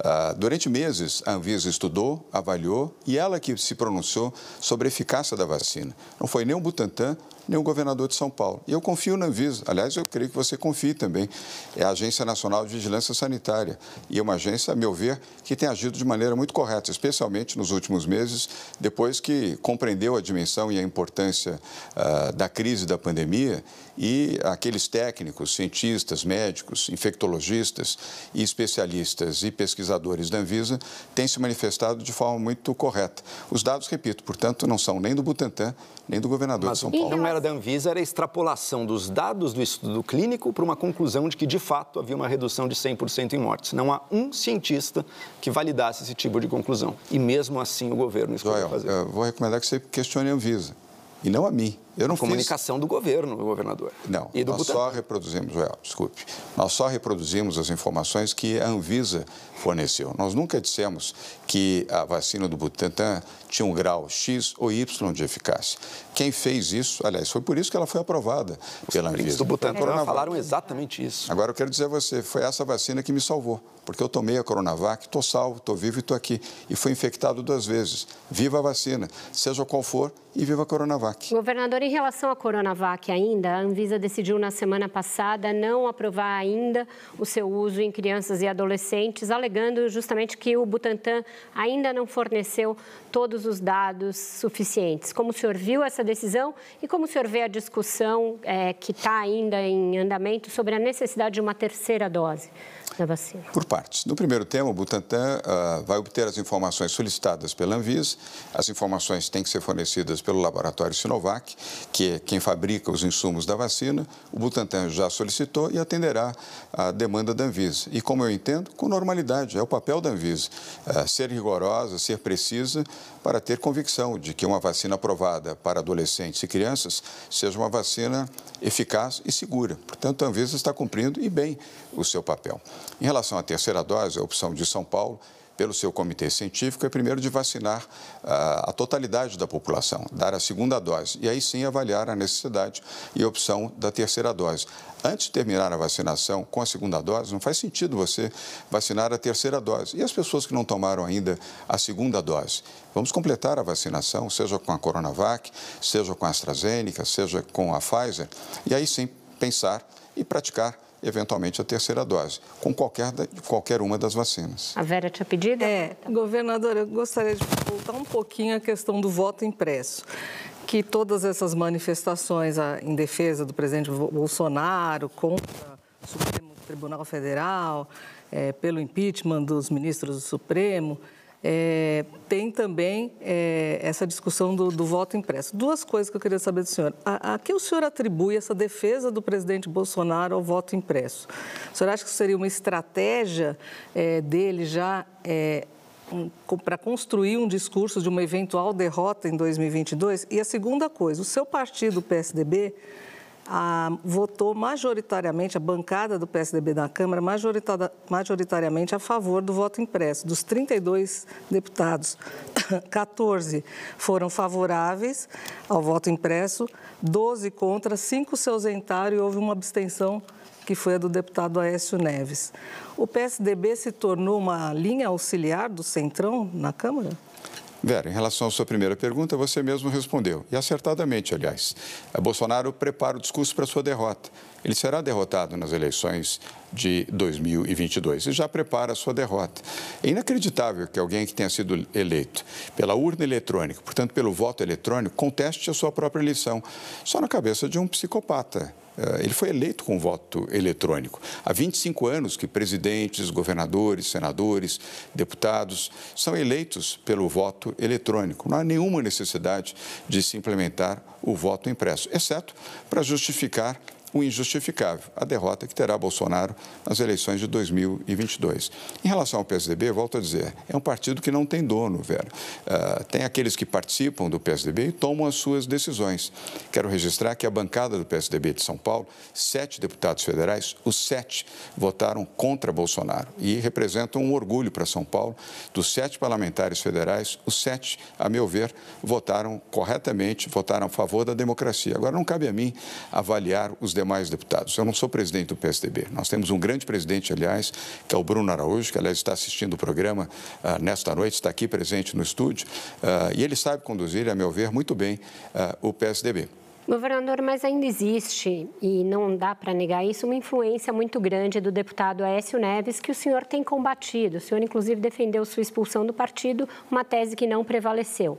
Uh, durante meses, a Anvisa estudou, avaliou e ela que se pronunciou sobre a eficácia da vacina. Não foi nem o Butantan, nem o governador de São Paulo. E eu confio na Anvisa. Aliás, eu creio que você confie também. É a Agência Nacional de Vigilância Sanitária. E é uma agência, a meu ver, que tem agido de maneira muito correta, especialmente nos últimos meses, depois que compreendeu a dimensão e a importância uh, da crise da pandemia e aqueles técnicos, cientistas, médicos, infectologistas e especialistas e pesquisadores da Anvisa têm se manifestado de forma muito correta. Os dados, repito, portanto, não são nem do Butantan, nem do governador Mas de São Paulo. Era da Anvisa, era a extrapolação dos dados do estudo clínico para uma conclusão de que, de fato, havia uma redução de 100% em mortes. Não há um cientista que validasse esse tipo de conclusão. E mesmo assim o governo escolheu fazer. Eu vou recomendar que você questione a Anvisa e não a mim. Eu não comunicação fiz... do governo, governador. Não, e do nós Butantan. só reproduzimos, well, desculpe, nós só reproduzimos as informações que a Anvisa forneceu. Nós nunca dissemos que a vacina do Butantan tinha um grau X ou Y de eficácia. Quem fez isso, aliás, foi por isso que ela foi aprovada Os pela Anvisa. do Butantan falaram exatamente isso. Agora eu quero dizer a você, foi essa vacina que me salvou, porque eu tomei a Coronavac, estou salvo, estou vivo e estou aqui. E fui infectado duas vezes. Viva a vacina, seja qual for, e viva a Coronavac. Governador, em relação à Coronavac ainda, a Anvisa decidiu na semana passada não aprovar ainda o seu uso em crianças e adolescentes, alegando justamente que o Butantan ainda não forneceu todos os dados suficientes. Como o senhor viu essa decisão e como o senhor vê a discussão é, que está ainda em andamento sobre a necessidade de uma terceira dose? da vacina? Por partes. No primeiro tema, o Butantan uh, vai obter as informações solicitadas pela Anvisa. As informações têm que ser fornecidas pelo laboratório Sinovac, que é quem fabrica os insumos da vacina. O Butantan já solicitou e atenderá a demanda da Anvisa. E, como eu entendo, com normalidade. É o papel da Anvisa uh, ser rigorosa, ser precisa, para ter convicção de que uma vacina aprovada para adolescentes e crianças seja uma vacina eficaz e segura. Portanto, a Anvisa está cumprindo e bem o seu papel. Em relação à terceira dose, a opção de São Paulo pelo seu comitê científico é primeiro de vacinar uh, a totalidade da população, dar a segunda dose e aí sim avaliar a necessidade e opção da terceira dose. Antes de terminar a vacinação com a segunda dose, não faz sentido você vacinar a terceira dose. E as pessoas que não tomaram ainda a segunda dose? Vamos completar a vacinação, seja com a Coronavac, seja com a AstraZeneca, seja com a Pfizer, e aí sim pensar e praticar eventualmente a terceira dose, com qualquer, qualquer uma das vacinas. A Vera tinha pedido? É, governadora, eu gostaria de voltar um pouquinho à questão do voto impresso. Que todas essas manifestações em defesa do presidente Bolsonaro, contra o Supremo Tribunal Federal, é, pelo impeachment dos ministros do Supremo, é, tem também é, essa discussão do, do, voto impresso. Duas coisas que eu queria saber do senhor. A, a, que o senhor atribui essa defesa do presidente Bolsonaro ao voto impresso? O senhor acha que seria uma estratégia é, dele já é, um, para construir um discurso de uma eventual derrota em 2022? E a segunda coisa, o seu partido, o PSDB, a, votou majoritariamente, a bancada do PSDB na Câmara, majoritariamente a favor do voto impresso. Dos 32 deputados, *coughs* 14 foram favoráveis ao voto impresso, 12 contra, 5 se ausentaram e houve uma abstenção que foi a do deputado Aécio Neves. O PSDB se tornou uma linha auxiliar do Centrão na Câmara? Vera, em relação à sua primeira pergunta, você mesmo respondeu, e acertadamente, aliás. Bolsonaro prepara o discurso para sua derrota. Ele será derrotado nas eleições de 2022 e já prepara a sua derrota. É inacreditável que alguém que tenha sido eleito pela urna eletrônica, portanto, pelo voto eletrônico, conteste a sua própria eleição. Só na cabeça de um psicopata. Eh, ele foi eleito com voto eletrônico. Há 25 anos que presidentes, governadores, senadores, deputados são eleitos pelo voto eletrônico. Não há nenhuma necessidade de se implementar o voto impresso, exceto para justificar o injustificável, a derrota que terá Bolsonaro nas eleições de 2022. Em relação ao PSDB, volto a dizer, é um partido que não tem dono, Vera. Uh, tem aqueles que participam do PSDB e tomam as suas decisões. Quero registrar que a bancada do PSDB de São Paulo, sete deputados federais, os sete votaram contra Bolsonaro e representam um orgulho para São Paulo. Dos sete parlamentares federais, os sete, a meu ver, votaram corretamente, votaram a favor da democracia. Agora, não cabe a mim avaliar os demais deputados. Eu não sou presidente do PSDB. Nós temos um grande presidente, aliás, que é o Bruno Araújo, que, aliás, está assistindo o programa uh, nesta noite, está aqui presente no estúdio, uh, e ele sabe conduzir, a meu ver, muito bem uh, o PSDB. Governador, mas ainda existe, e não dá para negar isso, uma influência muito grande do deputado Aécio Neves, que o senhor tem combatido. O senhor, inclusive, defendeu sua expulsão do partido, uma tese que não prevaleceu.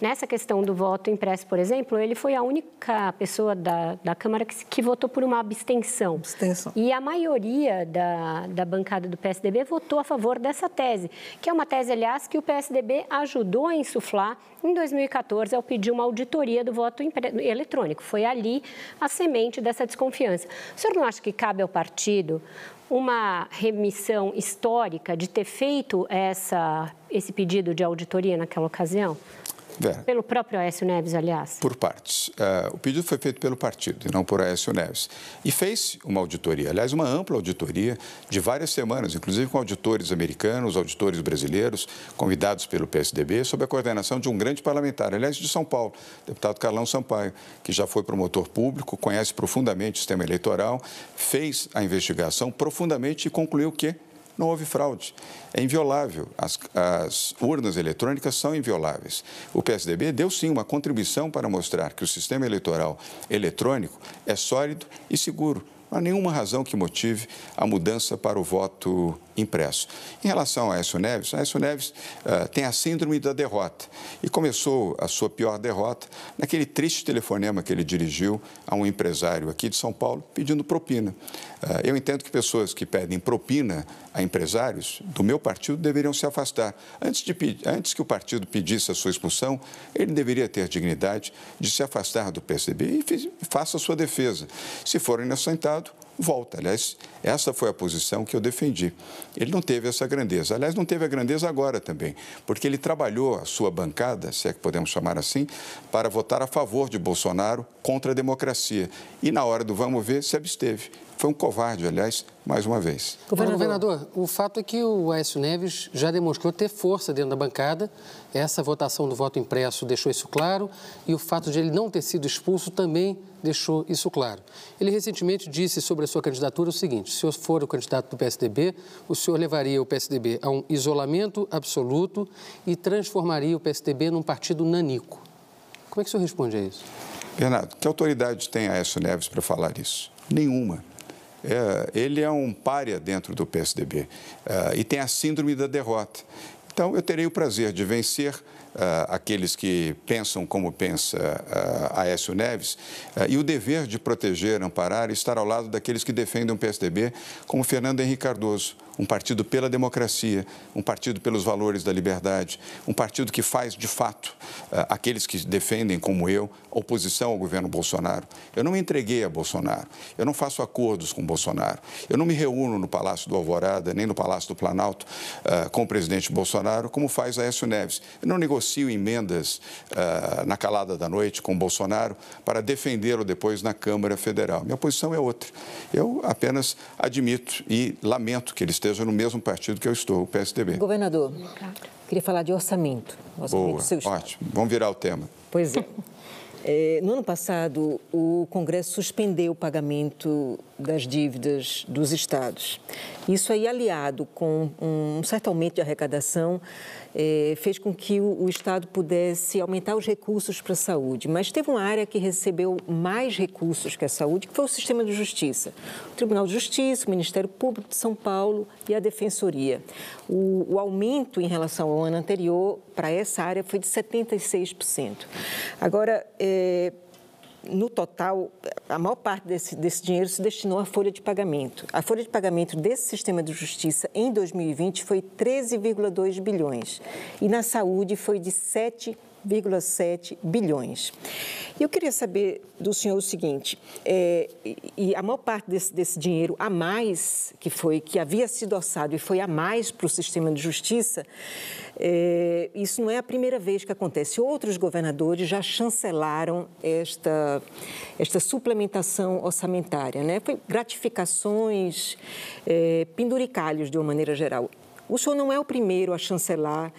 Nessa questão do voto impresso, por exemplo, ele foi a única pessoa da, da Câmara que, que votou por uma abstenção. abstenção. E a maioria da, da bancada do PSDB votou a favor dessa tese, que é uma tese, aliás, que o PSDB ajudou a insuflar em 2014 ao pedir uma auditoria do voto eletrônico. Foi ali a semente dessa desconfiança. O senhor não acha que cabe ao partido uma remissão histórica de ter feito essa, esse pedido de auditoria naquela ocasião? Vera. Pelo próprio Aécio Neves, aliás? Por partes. Uh, o pedido foi feito pelo partido e não por Aécio Neves. E fez uma auditoria, aliás, uma ampla auditoria de várias semanas, inclusive com auditores americanos, auditores brasileiros, convidados pelo PSDB, sob a coordenação de um grande parlamentar, aliás, de São Paulo, deputado Carlão Sampaio, que já foi promotor público, conhece profundamente o sistema eleitoral, fez a investigação profundamente e concluiu que não houve fraude. É inviolável. As, as, urnas eletrônicas são invioláveis. O PSDB deu sim uma contribuição para mostrar que o sistema eleitoral eletrônico é sólido e seguro. Não há nenhuma razão que motive a mudança para o voto impresso. Em relação a Aécio Neves, Aécio Neves uh, tem a síndrome da derrota e começou a sua pior derrota naquele triste telefonema que ele dirigiu a um empresário aqui de São Paulo pedindo propina. Uh, eu entendo que pessoas que pedem propina a empresários do meu partido deveriam se afastar. Antes, de, antes que o partido pedisse a sua expulsão, ele deveria ter dignidade de se afastar do PSDB e faça a sua defesa. Se for inocentado, volta. Aliás, essa foi a posição que eu defendi. Ele não teve essa grandeza. Aliás, não teve a grandeza agora também, porque ele trabalhou a sua bancada, se é que podemos chamar assim, para votar a favor de Bolsonaro contra a democracia. E na hora do vamos ver, se absteve. Foi um covarde, aliás, mais uma vez. Governador, governador o fato é que o Aécio Neves já demonstrou ter força dentro da bancada. Essa votação do voto impresso deixou isso claro e o fato de ele não ter sido expulso também deixou isso claro. Ele recentemente disse sobre a sua candidatura o seguinte: se eu for o candidato do PSDB, o senhor levaria o PSDB a um isolamento absoluto e transformaria o PSDB num partido nanico. Como é que o senhor responde a isso? Bernardo, que autoridade tem Aécio Neves para falar isso? Nenhuma. É, ele é um párea dentro do PSDB é, e tem a síndrome da derrota. Então, eu terei o prazer de vencer aqueles que pensam como pensa uh, Aécio Neves uh, e o dever de proteger, amparar e estar ao lado daqueles que defendem o PSDB, como Fernando Henrique Cardoso um partido pela democracia, um partido pelos valores da liberdade, um partido que faz, de fato, aqueles que defendem, como eu, oposição ao governo Bolsonaro. Eu não me entreguei a Bolsonaro, eu não faço acordos com Bolsonaro, eu não me reúno no Palácio do Alvorada, nem no Palácio do Planalto com o presidente Bolsonaro, como faz Aécio Neves. Eu não negocio negocio emendas uh, na calada da noite com Bolsonaro para defendê-lo depois na Câmara Federal. Minha posição é outra. Eu apenas admito e lamento que ele esteja no mesmo partido que eu estou, o PSDB. Governador, queria falar de orçamento. orçamento Boa, ótimo. Vamos virar o tema. Pois é. É, *laughs* no ano passado, o Congresso suspendeu o pagamento das dívidas dos estados. Isso aí, aliado com um certo aumento de arrecadação, é, fez com que o, Estado pudesse aumentar os recursos para a saúde. Mas teve uma área que recebeu mais recursos que a saúde, que foi o sistema de justiça. O Tribunal de Justiça, o Ministério Público de São Paulo e a Defensoria. O, o aumento em relação ao ano anterior para essa área foi de 76%. Agora, é, no total, a maior parte desse, desse dinheiro se destinou à folha de pagamento. A folha de pagamento desse sistema de justiça em 2020 foi 13,2 bilhões e na saúde foi de 7,7 bilhões. E eu queria saber do senhor o seguinte: é, e a maior parte desse, desse, dinheiro a mais que foi que havia sido orçado e foi a mais para o sistema de justiça, é, isso não é a primeira vez que acontece. Outros governadores já chancelaram esta, esta suplementação orçamentária, né? Foi gratificações, é, penduricalhos de uma maneira geral. O senhor não é o primeiro a chancelar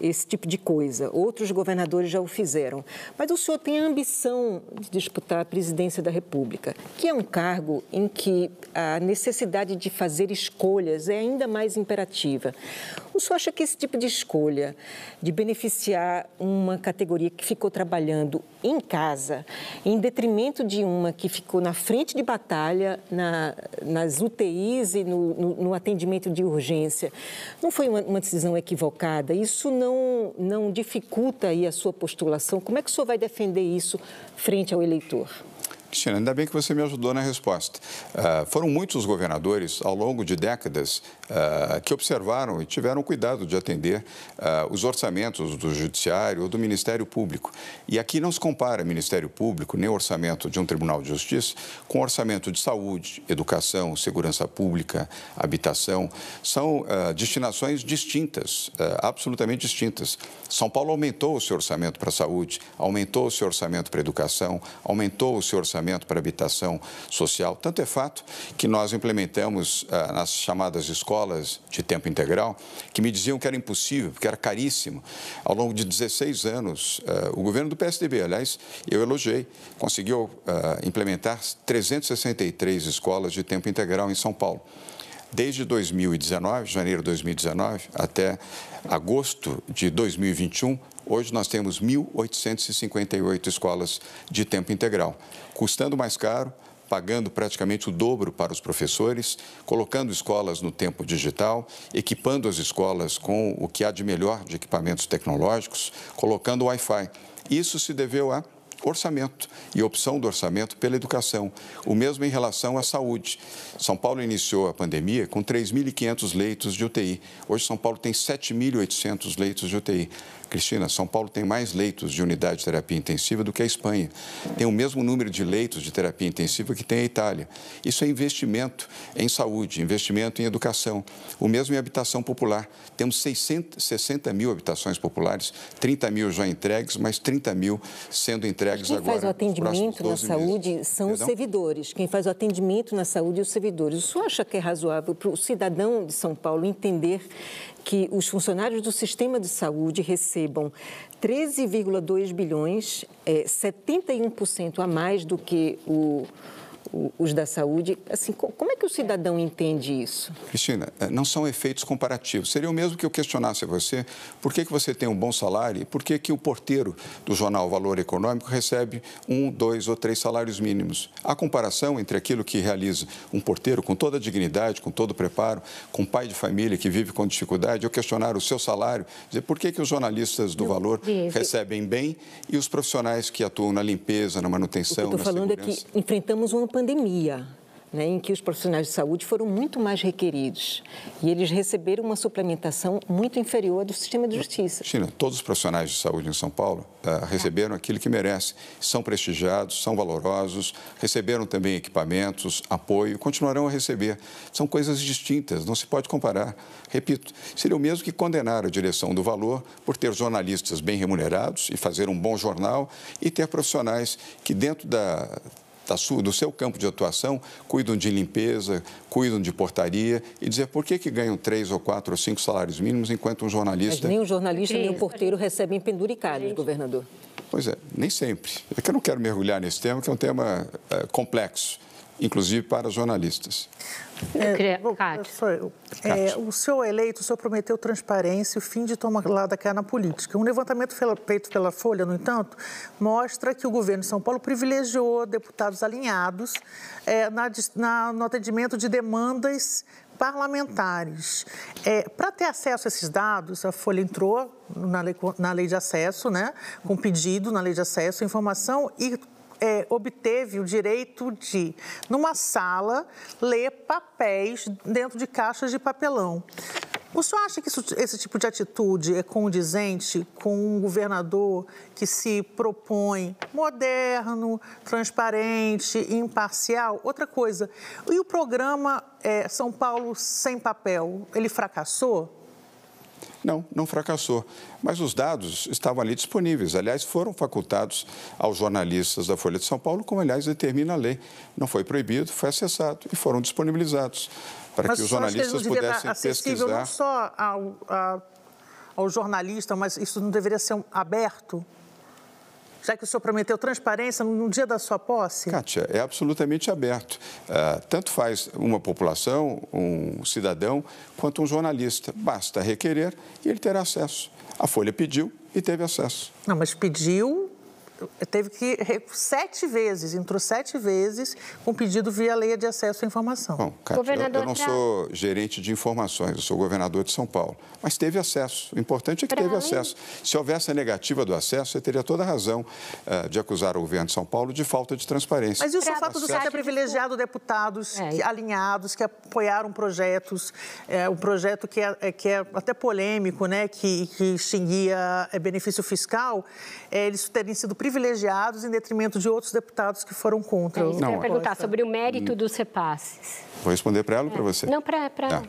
esse tipo de coisa. Outros governadores já o fizeram. Mas o senhor tem a ambição de disputar a presidência da República, que é um cargo em que a necessidade de fazer escolhas é ainda mais imperativa. O senhor acha que esse tipo de escolha, de beneficiar uma categoria que ficou trabalhando em casa, em detrimento de uma que ficou na frente de batalha, na, nas UTIs e no, no, no, atendimento de urgência, não foi uma, uma, decisão equivocada? Isso não, não dificulta aí a sua postulação? Como é que o senhor vai defender isso frente ao eleitor? Cristina, ainda bem que você me ajudou na resposta. Uh, foram muitos os governadores, ao longo de décadas, uh, que observaram e tiveram cuidado de atender uh, os orçamentos do Judiciário ou do Ministério Público. E aqui não se compara Ministério Público, nem orçamento de um Tribunal de Justiça, com orçamento de saúde, educação, segurança pública, habitação. São destinações distintas, absolutamente distintas. São Paulo aumentou o seu orçamento para a saúde, aumentou o seu orçamento para a educação, aumentou o seu orçamento orçamento para habitação social. Tanto é fato que nós implementamos ah, nas chamadas escolas de tempo integral, que me diziam que era impossível, porque era caríssimo. Ao longo de 16 anos, ah, o governo do PSDB, aliás, eu elogiei, conseguiu ah, implementar 363 escolas de tempo integral em São Paulo. Desde 2019, janeiro de 2019, até agosto de 2021, Hoje nós temos 1.858 escolas de tempo integral, custando mais caro, pagando praticamente o dobro para os professores, colocando escolas no tempo digital, equipando as escolas com o que há de melhor de equipamentos tecnológicos, colocando Wi-Fi. Isso se deveu a orçamento e opção do orçamento pela educação. O mesmo em relação à saúde. São Paulo iniciou a pandemia com 3.500 leitos de UTI. Hoje, São Paulo tem 7.800 leitos de UTI. Cristina, São Paulo tem mais leitos de unidade de terapia intensiva do que a Espanha. Tem o mesmo número de leitos de terapia intensiva que tem a Itália. Isso é investimento em saúde, investimento em educação. O mesmo em habitação popular. Temos 660 mil habitações populares, 30 mil já entregues, mais 30 mil sendo entregues Quem agora. Quem faz o atendimento na saúde meses. são Perdão? os servidores. Quem faz o atendimento na saúde, os servidores. O senhor acha que é razoável para o cidadão de São Paulo entender que os funcionários do sistema de saúde recebam 13,2 bilhões, é, 71% a mais do que o os da saúde. Assim, como é que o cidadão entende isso? Cristina, eh, não são efeitos comparativos. Seria o mesmo que eu questionasse a você por que, que você tem um bom salário e por que, que o porteiro do jornal Valor Econômico recebe um, dois ou três salários mínimos. A comparação entre aquilo que realiza um porteiro com toda a dignidade, com todo o preparo, com um pai de família que vive com dificuldade, eu questionar o seu salário, dizer por que, que os jornalistas do Valor recebem bem e os profissionais que atuam na limpeza, na manutenção, o que eu estou falando segurança. é que enfrentamos uma pandemia, né, em que os profissionais de saúde foram muito mais requeridos e eles receberam uma suplementação muito inferior do sistema de justiça. China, todos os profissionais de saúde em São Paulo uh, receberam aquilo que merecem, são prestigiados, são valorosos, receberam também equipamentos, apoio, continuarão a receber. São coisas distintas, não se pode comparar. Repito, seria o mesmo que condenar a direção do valor por ter jornalistas bem remunerados e fazer um bom jornal e ter profissionais que dentro da da sua, do seu campo de atuação, cuidam de limpeza, cuidam de portaria e dizer por que, que ganham três ou quatro ou cinco salários mínimos enquanto um jornalista... Mas nem o jornalista nem o porteiro recebem penduricados, governador. Pois é, nem sempre. É que eu não quero mergulhar nesse tema, que é um tema é, complexo inclusive para jornalistas. É, é, o senhor eleito, o senhor prometeu transparência e o fim de tomar lá da cá na política. Um levantamento feito pela Folha, no entanto, mostra que o governo de São Paulo privilegiou deputados alinhados é, na, na, no atendimento de demandas parlamentares. É, Para ter acesso a esses dados, a Folha entrou na lei, na lei de acesso, né, com pedido na lei de acesso, informação e é, obteve o direito de, numa sala, ler papéis dentro de caixas de papelão. O senhor acha que isso, esse tipo de atitude é condizente com um governador que se propõe moderno, transparente, imparcial? Outra coisa, e o programa é, São Paulo Sem Papel, ele fracassou? Não, não fracassou. Mas os dados estavam ali disponíveis. Aliás, foram facultados aos jornalistas da Folha de São Paulo, como, aliás, determina a lei. Não foi proibido, foi acessado e foram disponibilizados para mas que os jornalistas pudessem pesquisar. Não só ao, ao, ao jornalista, mas isso não deveria ser aberto já que o senhor prometeu transparência no dia da sua posse? Kátia, é absolutamente aberto. Uh, tanto faz uma população, um cidadão, quanto um jornalista. Basta requerer e ele terá acesso. A Folha pediu e teve acesso. Não, mas pediu teve que sete vezes, entrou sete vezes com pedido via lei de acesso à informação. Bom, Cátia, eu, eu, não sou gerente de informações, eu sou governador de São Paulo, mas teve acesso. O importante é que pra teve além... acesso. Se houvesse a negativa do acesso, você teria toda a razão uh, de acusar o governo de São Paulo de falta de transparência. Mas isso é o fato do Senado ter privilegiado deputados é. que, alinhados, que apoiaram projetos, é, um projeto que é, é, que é até polêmico, né, que, que extinguia é, benefício fiscal, é, eles terem sido privilegiados em detrimento de outros deputados que foram contra. É, isso eu ia perguntar sobre o mérito dos repasses. Vou responder para ela ou para você? Não, para... Tá.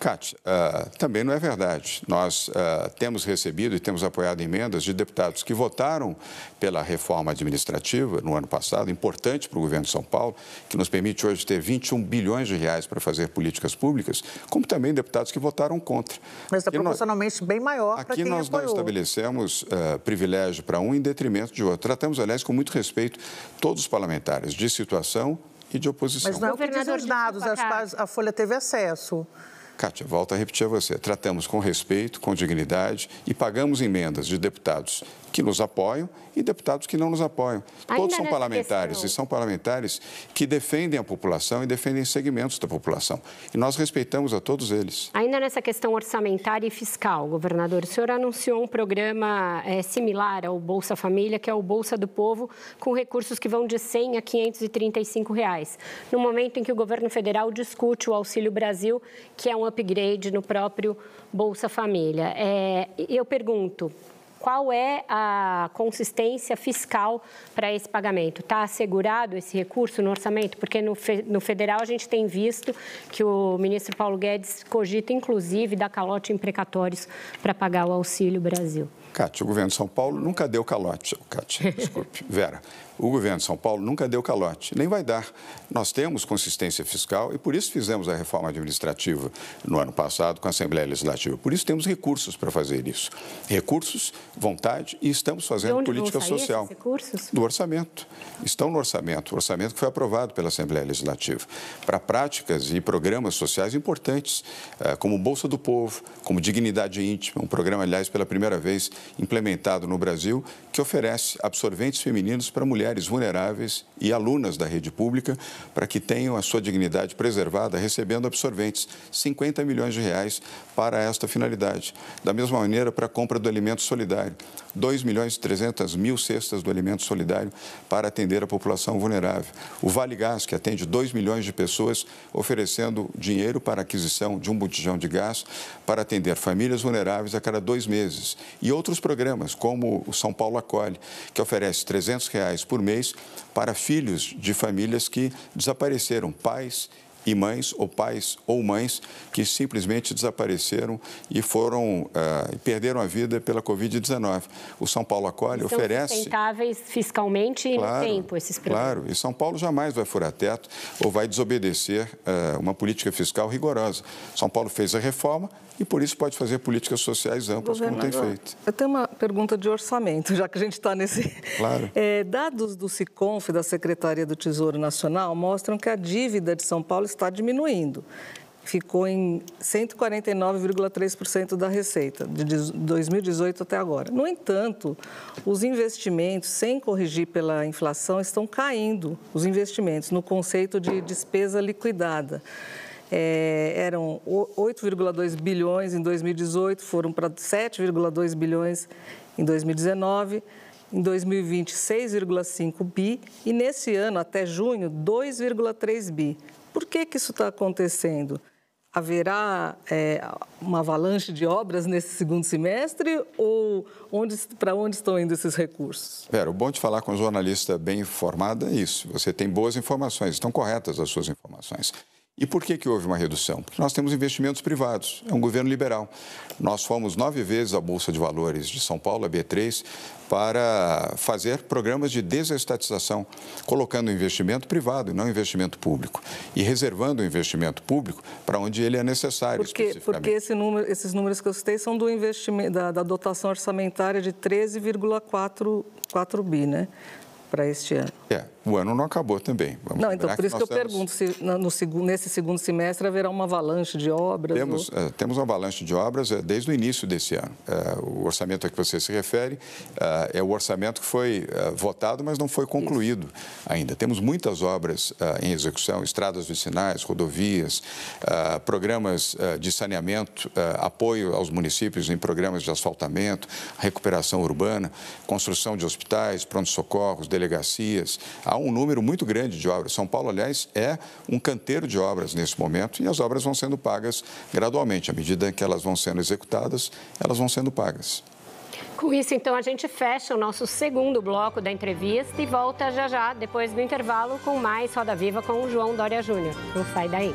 Cátia, uh, também não é verdade. Nós uh, temos recebido e temos apoiado emendas de deputados que votaram pela reforma administrativa no ano passado, importante para o governo de São Paulo, que nos permite hoje ter 21 bilhões de reais para fazer políticas públicas, como também deputados que votaram contra. Mas está proporcionalmente bem maior para quem Aqui nós apoiou. não estabelecemos uh, privilégio para um em detrimento de outro. Tratamos, aliás, com muito respeito todos os parlamentares de situação e de oposição. Mas não é o que dizem os dados, a Folha teve acesso. Kátia, volto a repetir a você. Tratamos com respeito, com dignidade e pagamos emendas de deputados que nos apoiam e deputados que não nos apoiam. Ainda Todos são parlamentares questão... e são parlamentares que defendem a população e defendem segmentos da população. E nós respeitamos a todos eles. Ainda nessa questão orçamentária e fiscal, governador, o senhor anunciou um programa é, similar ao Bolsa Família, que é o Bolsa do Povo, com recursos que vão de 100 a 535 reais. No momento em que o governo federal discute o Auxílio Brasil, que é um upgrade no próprio Bolsa Família. É, eu pergunto, qual é a consistência fiscal para esse pagamento? Está assegurado esse recurso no orçamento? Porque no, no, federal a gente tem visto que o ministro Paulo Guedes cogita, inclusive, dar calote em precatórios para pagar o Auxílio Brasil. Cátia, o governo de São Paulo nunca deu calote. Cátia, *laughs* desculpe. Vera, o governo de São Paulo nunca deu calote, nem vai dar. Nós temos consistência fiscal e por isso fizemos a reforma administrativa no ano passado com a Assembleia Legislativa. Por isso temos recursos para fazer isso. Recursos, vontade e estamos fazendo política social. Do orçamento. Estão no orçamento, o orçamento que foi aprovado pela Assembleia Legislativa. Para práticas e programas sociais importantes, eh, como Bolsa do Povo, como Dignidade Íntima, um programa, aliás, pela primeira vez implementado no Brasil, que oferece absorventes femininos para mulheres vulneráveis e alunas da rede pública para que tenham a sua dignidade preservada recebendo absorventes, 50 milhões de reais para esta finalidade. Da mesma maneira, para a compra do alimento solidário, 2 milhões e 300 mil cestas do alimento solidário para atender a população vulnerável. O Vale Gás, que atende 2 milhões de pessoas, oferecendo dinheiro para aquisição de um botijão de gás para atender famílias vulneráveis a cada dois meses. E outros programas, como o São Paulo Acolhe, que oferece 300 reais por mês para filhos de famílias que desapareceram, pais e mães ou pais ou mães que simplesmente desapareceram e foram uh, perderam a vida pela Covid-19. O São Paulo acolhe, São oferece sustentáveis fiscalmente e claro, no tempo esses programas. Claro, e São Paulo jamais vai furar teto ou vai desobedecer uh, uma política fiscal rigorosa. São Paulo fez a reforma e por isso pode fazer políticas sociais amplas, como tem feito. Eu tenho uma pergunta de orçamento, já que a gente está nesse. *laughs* Claro. É, dados do SICONF, da Secretaria do Tesouro Nacional, mostram que a dívida de São Paulo está diminuindo. Ficou em 149,3% da receita, de 2018 até agora. No entanto, os investimentos, sem corrigir pela inflação, estão caindo, os investimentos, no conceito de despesa liquidada é, eram 8,2 bilhões em 2018, foram para 7,2 bilhões em 2019, em 2020 6,5 bi e nesse ano, até junho, 2,3 bi. Por que, que isso está acontecendo? Haverá é, uma avalanche de obras nesse segundo semestre ou para onde estão indo esses recursos? Vera, o bom de falar com um jornalista bem informado é isso. Você tem boas informações, estão corretas as suas informações. E por que, que houve uma redução? Porque nós temos investimentos privados, é um governo liberal. Nós fomos nove vezes à Bolsa de Valores de São Paulo, a B3, para fazer programas de desestatização, colocando investimento privado e não investimento público, e reservando o investimento público para onde ele é necessário. Porque, porque esse número, esses números que eu citei são do investimento, da, da dotação orçamentária de 13,4 bi, né? Para este ano. É, o ano não acabou também. Vamos não, então por isso que, que eu temos... pergunto se no, segundo, nesse segundo semestre haverá uma avalanche de obras? Temos, ou... é, temos uma avalanche de obras é, desde o início desse ano. É, o orçamento a que você se refere é, é o orçamento que foi é, votado, mas não foi concluído isso. ainda. Temos muitas obras é, em execução, estradas vicinais, rodovias, programas de saneamento, apoio aos municípios em programas de asfaltamento, recuperação urbana, construção de hospitais, pronto-socorros, delegacias, há um número muito grande de obras. São Paulo, aliás, é um canteiro de obras nesse momento e as obras vão sendo pagas gradualmente. À medida que elas vão sendo executadas, elas vão sendo pagas. Com isso, então, a gente fecha o nosso segundo bloco da entrevista e volta já já, depois do intervalo, com mais Roda Viva com o João Dória Júnior. Não sai daí.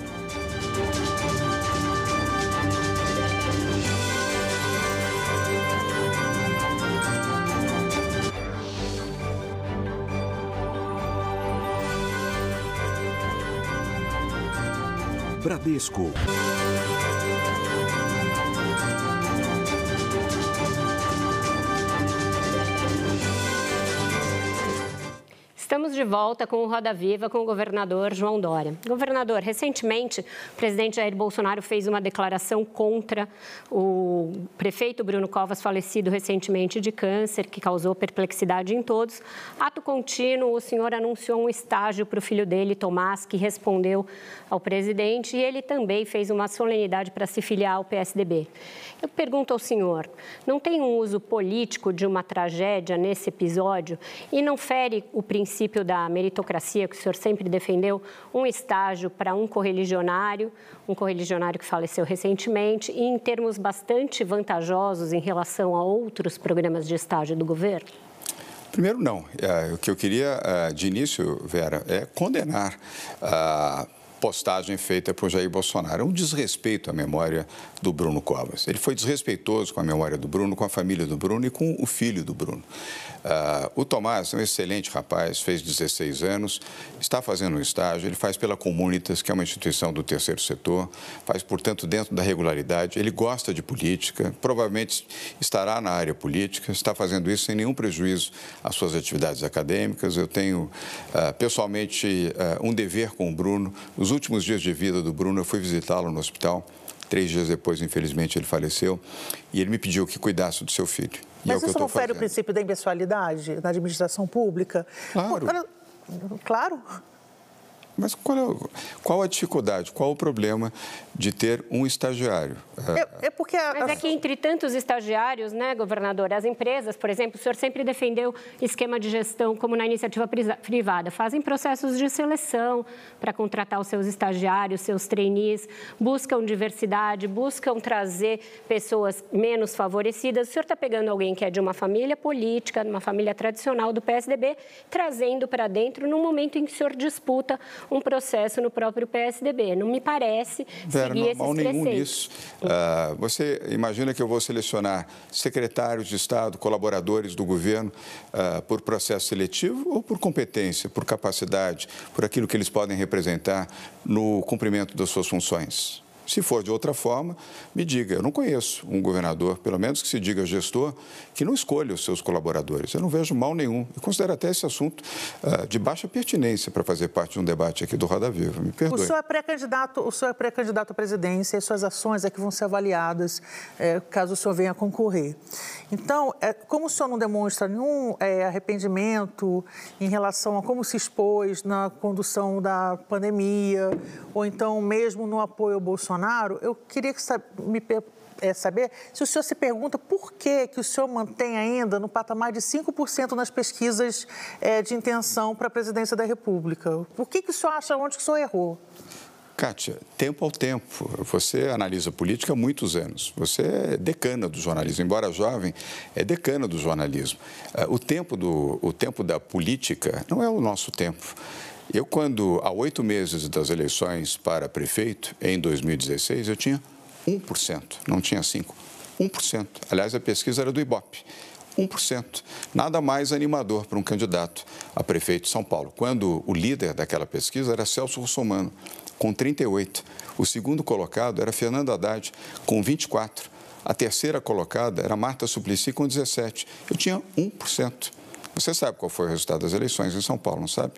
Bradesco. Estamos de volta com o Roda Viva com o governador João Dória. Governador, recentemente o presidente Jair Bolsonaro fez uma declaração contra o prefeito Bruno Covas, falecido recentemente de câncer, que causou perplexidade em todos. Ato contínuo, o senhor anunciou um estágio para o filho dele, Tomás, que respondeu ao presidente, e ele também fez uma solenidade para se filiar ao PSDB. Eu pergunto ao senhor: não tem um uso político de uma tragédia nesse episódio e não fere o princípio da meritocracia que o senhor sempre defendeu, um estágio para um correligionário, um correligionário que faleceu recentemente, e em termos bastante vantajosos em relação a outros programas de estágio do governo? Primeiro, não. É, o que eu queria, é, de início, Vera, é condenar a postagem feita por Jair Bolsonaro. É um desrespeito à memória do Bruno Covas. Ele foi desrespeitoso com a memória do Bruno, com a família do Bruno e com o filho do Bruno. Uh, o Tomás é um excelente rapaz, fez 16 anos, está fazendo um estágio, ele faz pela Comunitas, que é uma instituição do terceiro setor, faz, portanto, dentro da regularidade. Ele gosta de política, provavelmente estará na área política, está fazendo isso sem nenhum prejuízo às suas atividades acadêmicas. Eu tenho, uh, pessoalmente, uh, um dever com o Bruno. Os últimos dias de vida do Bruno, eu fui visitá-lo no hospital. Três dias depois, infelizmente, ele faleceu e ele me pediu que cuidasse do seu filho. E Mas é isso não fere o princípio da impessoalidade na administração pública? Claro. Claro. Mas qual, é, qual a dificuldade, qual o problema de ter um estagiário? É, é porque a... Mas é que entre tantos estagiários, né, governador, as empresas, por exemplo, o senhor sempre defendeu esquema de gestão como na iniciativa privada, fazem processos de seleção para contratar os seus estagiários, seus trainees, buscam diversidade, buscam trazer pessoas menos favorecidas. O senhor está pegando alguém que é de uma família política, de uma família tradicional do PSDB, trazendo para dentro no momento em que o senhor disputa um processo no próprio PSDB. Não me parece Vera, seguir esses nenhum nisso. Uh, você imagina que eu vou selecionar secretários de Estado, colaboradores do governo, uh, por processo seletivo ou por competência, por capacidade, por aquilo que eles podem representar no cumprimento das suas funções? Se for de outra forma, me diga. Eu não conheço um governador, pelo menos que se diga gestor, que não escolha os seus colaboradores. Eu não vejo mal nenhum. E considero até esse assunto uh, de baixa pertinência para fazer parte de um debate aqui do Roda Viva. Me perdoe. O senhor é pré-candidato, o é pré-candidato à presidência e suas ações é que vão ser avaliadas é, caso o senhor venha concorrer. Então, é, como o senhor não demonstra nenhum é, arrependimento em relação a como se expôs na condução da pandemia, ou então mesmo no apoio ao Bolsonaro, eu queria que me é, saber se o senhor se pergunta por que, que o senhor mantém ainda no patamar de 5% nas pesquisas é, de intenção para a presidência da República. Por que, que o senhor acha onde que o senhor errou? Kátia, tempo ao tempo. Você analisa política há muitos anos. Você é decana do jornalismo. Embora jovem, é decana do jornalismo. Ah, o tempo, do, o tempo da política não é o nosso tempo. Eu, quando, há oito meses das eleições para prefeito, em 2016, eu tinha 1%, não tinha 5%. 1%. Aliás, a pesquisa era do Ibope. 1%. Nada mais animador para um candidato a prefeito de São Paulo. Quando o líder daquela pesquisa era Celso Russomano, com 38. O segundo colocado era Fernando Haddad, com 24. A terceira colocada era Marta Suplicy, com 17. Eu tinha 1%. Você sabe qual foi o resultado das eleições em São Paulo, não sabe?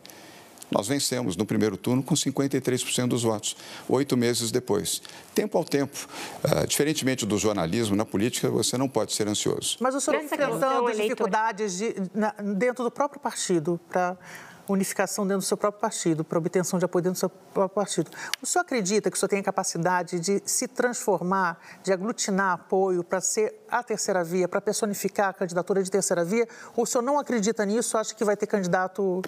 Nós vencemos no primeiro turno com 53% dos votos, oito meses depois. Tempo ao tempo. Uh, diferentemente do jornalismo, na política você não pode ser ansioso. Mas o senhor enfrentando dificuldades de, na, dentro do próprio partido para unificação dentro do seu próprio partido, para obtenção de apoio dentro do seu próprio partido. O senhor acredita que o senhor tem a capacidade de se transformar, de aglutinar apoio para ser a terceira via, para personificar a candidatura de terceira via? Ou o senhor não acredita nisso, acha que vai ter candidato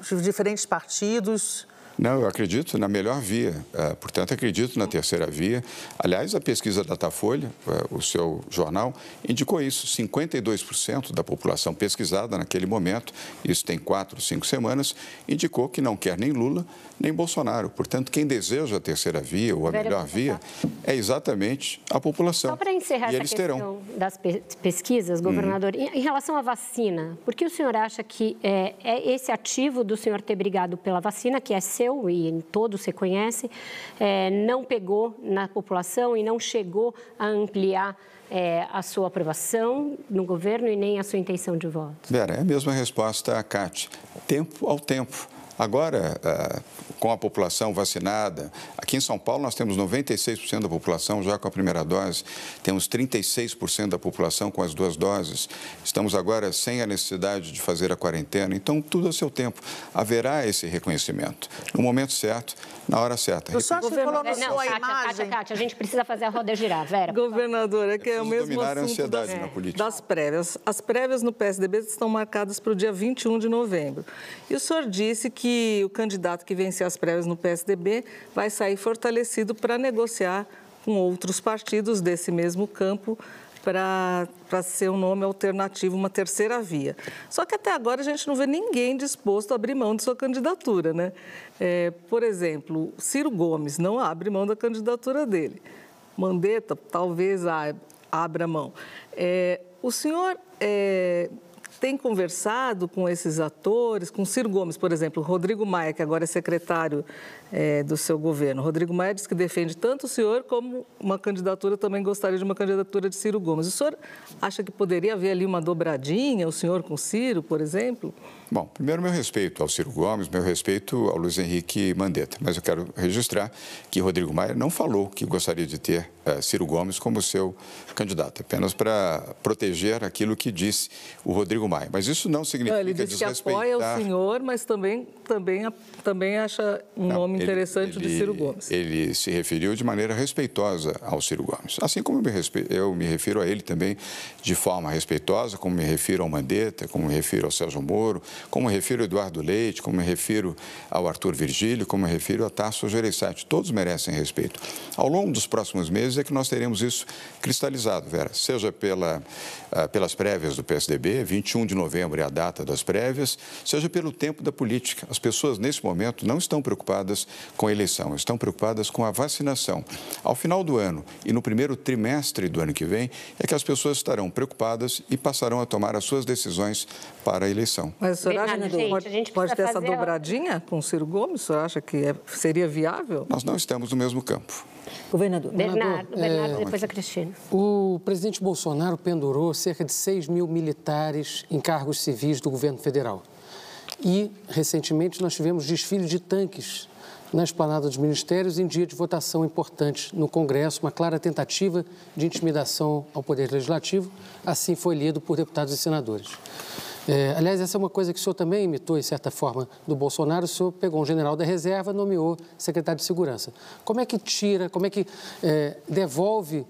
de diferentes partidos? Não, eu acredito na melhor via. Uh, portanto, acredito na terceira via. Aliás, a pesquisa Datafolha, uh, o seu jornal, indicou isso. 52% da população pesquisada naquele momento, isso tem quatro, cinco semanas, indicou que não quer nem Lula nem Bolsonaro. Portanto, quem deseja a terceira via ou a melhor via é exatamente a população. Só para encerrar e essa questão terão. das pesquisas, governador, hum. em relação à vacina, por que o senhor acha que é, é esse ativo do senhor ter brigado pela vacina, que é seu e em todos você conhece, é, não pegou na população e não chegou a ampliar é, a sua aprovação no governo e nem a sua intenção de voto? Vera, é a mesma resposta a Cátia. Tempo ao tempo. Agora, ah, com a população vacinada, aqui em São Paulo nós temos 96% da população já com a primeira dose, temos 36% da população com as duas doses, estamos agora sem a necessidade de fazer a quarentena, então tudo a seu tempo. Haverá esse reconhecimento. No momento certo, na hora certa. O senhor falou na sua Kátia, imagem... Kátia, Kátia, a gente precisa fazer a roda girar, Vera. Governador, é que é o mesmo dominar assunto a ansiedade das, na política. das prévias. As prévias no PSDB estão marcadas para o dia 21 de novembro. E o senhor disse que que o candidato que vencer as prévias no PSDB vai sair fortalecido para negociar com outros partidos desse mesmo campo para ser um nome alternativo, uma terceira via. Só que até agora a gente não vê ninguém disposto a abrir mão de sua candidatura. Né? É, por exemplo, Ciro Gomes não abre mão da candidatura dele. Mandetta talvez abra mão. É, o senhor é, tem conversado com esses atores, com Ciro Gomes, por exemplo, Rodrigo Maia, que agora é secretário é, do seu governo. Rodrigo Maia diz que defende tanto o senhor como uma candidatura, também gostaria de uma candidatura de Ciro Gomes. O senhor acha que poderia haver ali uma dobradinha, o senhor com Ciro, por exemplo? Bom, primeiro, meu respeito ao Ciro Gomes, meu respeito ao Luiz Henrique Mandetta. Mas eu quero registrar que Rodrigo Maia não falou que gostaria de ter uh, Ciro Gomes como seu candidato, apenas para proteger aquilo que disse o Rodrigo Maia. Mas isso não significa não, ele disse que apoia o senhor, mas também, também, também acha um não, nome interessante ele, de Ciro Gomes. Ele se referiu de maneira respeitosa ao Ciro Gomes. Assim como eu me, refiro a ele também de forma respeitosa, como me refiro ao Mandetta, como me refiro ao Sérgio Moro, como me refiro ao Eduardo Leite, como me refiro ao Arthur Virgílio, como me refiro a Tasso Gereissati. Todos merecem respeito. Ao longo dos próximos meses é que nós teremos isso cristalizado, Vera, seja pela, uh, pelas prévias do PSDB, 21 de novembro é a data das prévias, seja pelo tempo da política. As pessoas, nesse momento, não estão preocupadas com a eleição, estão preocupadas com a vacinação. Ao final do ano e no primeiro trimestre do ano que vem, é que as pessoas estarão preocupadas e passarão a tomar as suas decisões para a eleição. Mas senhor acha que pode, pode ter essa dobradinha com o Ciro Gomes? O senhor acha que é, seria viável? Nós não estamos no mesmo campo. Governador. Bernardo, Bernardo é, depois a Cristina. O presidente Bolsonaro pendurou cerca de 6 mil militares em cargos civis do governo federal. E, recentemente, nós tivemos desfile de tanques na esplanada dos ministérios em dia de votação importante no Congresso, uma clara tentativa de intimidação ao Poder Legislativo, assim foi lido por deputados e senadores. É, aliás, essa é uma coisa que o senhor também imitou, em certa forma, do Bolsonaro. O senhor pegou um general da reserva, nomeou secretário de Segurança. Como é que tira, como é que é, devolve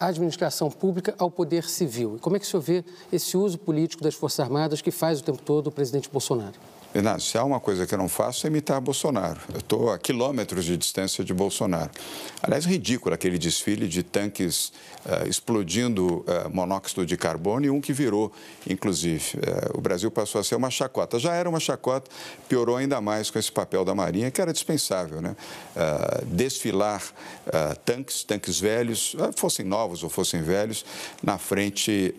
a administração pública ao poder civil? Como é que o senhor vê esse uso político das Forças Armadas que faz o tempo todo o presidente Bolsonaro? Bernardo, se há uma coisa que eu não faço é imitar Bolsonaro. Eu estou a quilômetros de distância de Bolsonaro. Aliás, ridículo aquele desfile de tanques uh, explodindo uh, monóxido de carbono e um que virou, inclusive. Uh, o Brasil passou a ser uma chacota. Já era uma chacota, piorou ainda mais com esse papel da Marinha, que era dispensável. Né? desfilar tanques, tanques velhos, fossem novos ou fossem velhos, na frente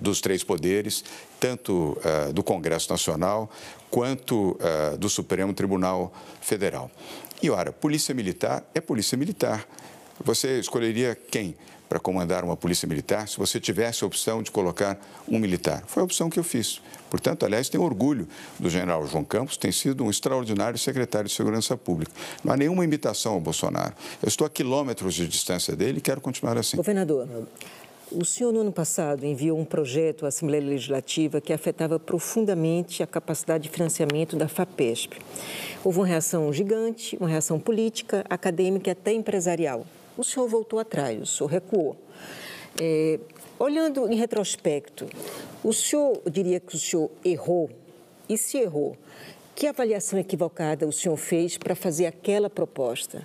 dos três poderes tanto uh, do Congresso Nacional quanto uh, do Supremo Tribunal Federal. E, ora, polícia militar é polícia militar. Você escolheria quem para comandar uma polícia militar se você tivesse a opção de colocar um militar. Foi a opção que eu fiz. Portanto, aliás, tenho orgulho do general João Campos, tem sido um extraordinário secretário de Segurança Pública. Não há nenhuma imitação ao Bolsonaro. Eu estou a quilômetros de distância dele e quero continuar assim. Governador, o senhor, no ano passado, enviou um projeto à Assembleia Legislativa que afetava profundamente a capacidade de financiamento da FAPESP. Houve uma reação gigante, uma reação política, acadêmica e até empresarial. O senhor voltou atrás, o senhor recuou. É, olhando em retrospecto, o senhor diria que o senhor errou? E se errou, que avaliação equivocada o senhor fez para fazer aquela proposta?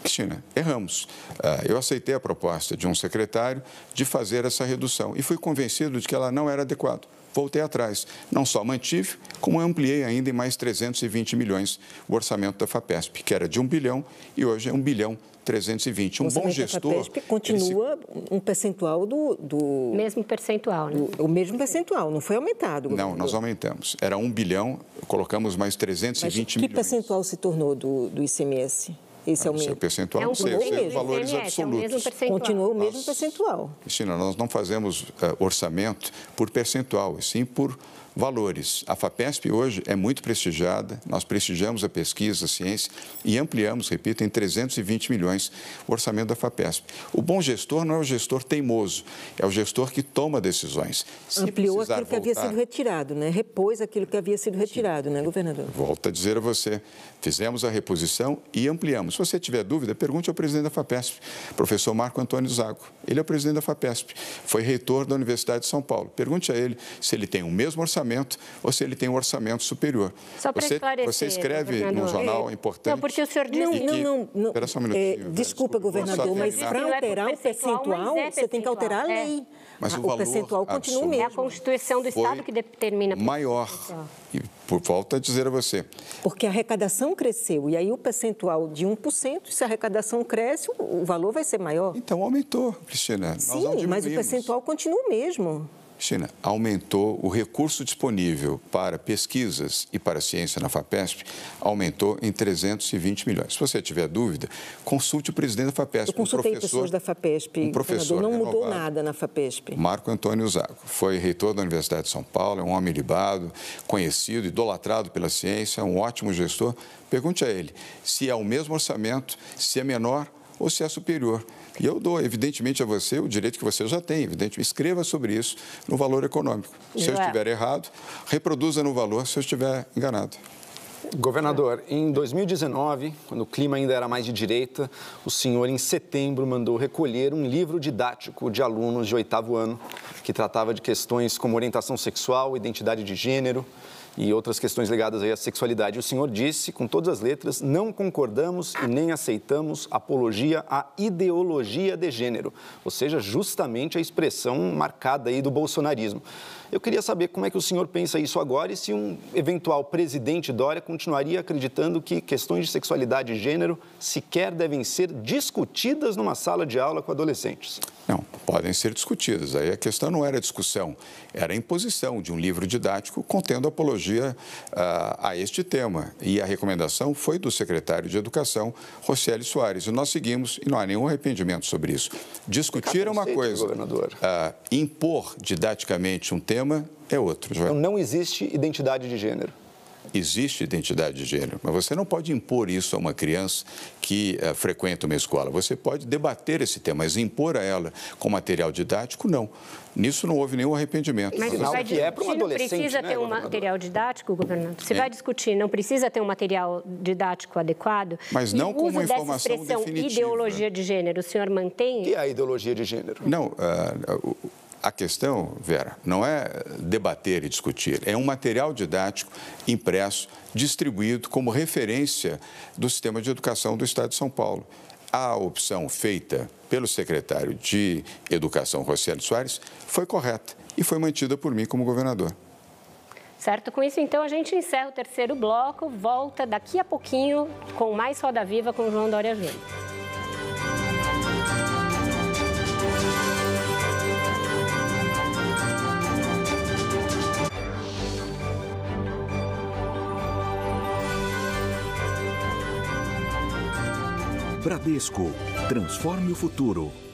Cristina, erramos. Ah, eu aceitei a proposta de um secretário de fazer essa redução e fui convencido de que ela não era adequada. Voltei atrás. Não só mantive, como ampliei ainda em mais 320 milhões o orçamento da FAPESP, que era de 1 bilhão e hoje é 1 bilhão 320. Um o bom gestor. Da FAPESP continua se... um percentual do, do. Mesmo percentual, né? Do, o mesmo percentual, não foi aumentado. Não, nós aumentamos. Era 1 bilhão, colocamos mais 320 Mas que milhões. Que percentual se tornou do, do ICMS? Esse aumento? Seu percentual, é um não sei, eu sei os valores absolutos. É o Continua o mesmo nós, percentual. Cristina, nós não fazemos uh, orçamento por percentual, e sim por valores. A FAPESP hoje é muito prestigiada, nós prestigiamos a pesquisa, a ciência e ampliamos, repito, em 320 milhões o orçamento da FAPESP. O bom gestor não é o gestor teimoso, é o gestor que toma decisões. Se Ampliou aquilo voltar, que havia sido retirado, né? repôs aquilo que havia sido retirado, sim. né, governador? Volto a dizer a você, fizemos a reposição e ampliamos. Se você tiver dúvida, pergunte ao presidente da FAPESP, professor Marco Antônio Zago. Ele é o presidente da FAPESP, foi reitor da Universidade de São Paulo. Pergunte a ele se ele tem o mesmo orçamento orçamento ou se ele tem um orçamento superior. Só para você, esclarecer, você escreve num jornal é, importante. Não, porque o senhor disse... Não, não, não. não Espera só um minutinho. É, desculpa, governador, mas para alterar o percentual, é você tem que alterar a é. lei. Mas o, o percentual continua o mesmo. É a Constituição do Estado que determina. Maior. E por volta a dizer a você. Porque a arrecadação cresceu e aí o percentual de 1%, se a arrecadação cresce, o valor vai ser maior. Então aumentou, Cristina. Sim, mas o percentual continua o mesmo. China aumentou o recurso disponível para pesquisas e para ciência na FAPESP, aumentou em 320 milhões. Se você tiver dúvida, consulte o presidente da FAPESP. Eu consultei um professor, pessoas da FAPESP, um professor não renovado, mudou nada na FAPESP. Marco Antônio Zago, foi reitor da Universidade de São Paulo, é um homem libado, conhecido, idolatrado pela ciência, um ótimo gestor. Pergunte a ele se é o mesmo orçamento, se é menor ou se é superior. E eu dou, evidentemente, a você o direito que você já tem, evidentemente, escreva sobre isso no valor econômico. Se eu estiver errado, reproduza no valor se eu estiver enganado. Governador, em 2019, quando o clima ainda era mais de direita, o senhor, em setembro, mandou recolher um livro didático de alunos de oitavo ano, que tratava de questões como orientação sexual, identidade de gênero, e outras questões ligadas à sexualidade. O senhor disse, com todas as letras, não concordamos e nem aceitamos apologia à ideologia de gênero, ou seja, justamente a expressão marcada aí do bolsonarismo. Eu queria saber como é que o senhor pensa isso agora e se um eventual presidente Dória continuaria acreditando que questões de sexualidade e gênero sequer devem ser discutidas numa sala de aula com adolescentes. Não, podem ser discutidas. Aí a questão não era discussão, era a imposição de um livro didático contendo apologia uh, a este tema. E a recomendação foi do secretário de Educação, Rocieli Soares. E nós seguimos e não há nenhum arrependimento sobre isso. Discutir é uma coisa, uh, impor didaticamente um tema é outro. Joel. Então não existe identidade de gênero existe identidade de gênero, mas você não pode impor isso a uma criança que uh, frequenta uma escola. Você pode debater esse tema, mas impor a ela com material didático, não. Nisso não houve nenhum arrependimento. Mas você vai discutir, é para um adolescente, não precisa né, ter um material didático, governador? Você é. vai discutir, não precisa ter um material didático adequado? Mas não com uma informação definitiva. ideologia de gênero, o senhor mantém? O que é a ideologia de gênero? Não, uh, a questão, Vera, não é debater e discutir, é um material didático impresso, distribuído como referência do sistema de educação do Estado de São Paulo. A opção feita pelo secretário de Educação, Rocieli Soares, foi correta e foi mantida por mim como governador. Certo, com isso então a gente encerra o terceiro bloco, volta daqui a pouquinho com mais Roda Viva com João Dória Júnior. Bradesco. Transforme o futuro.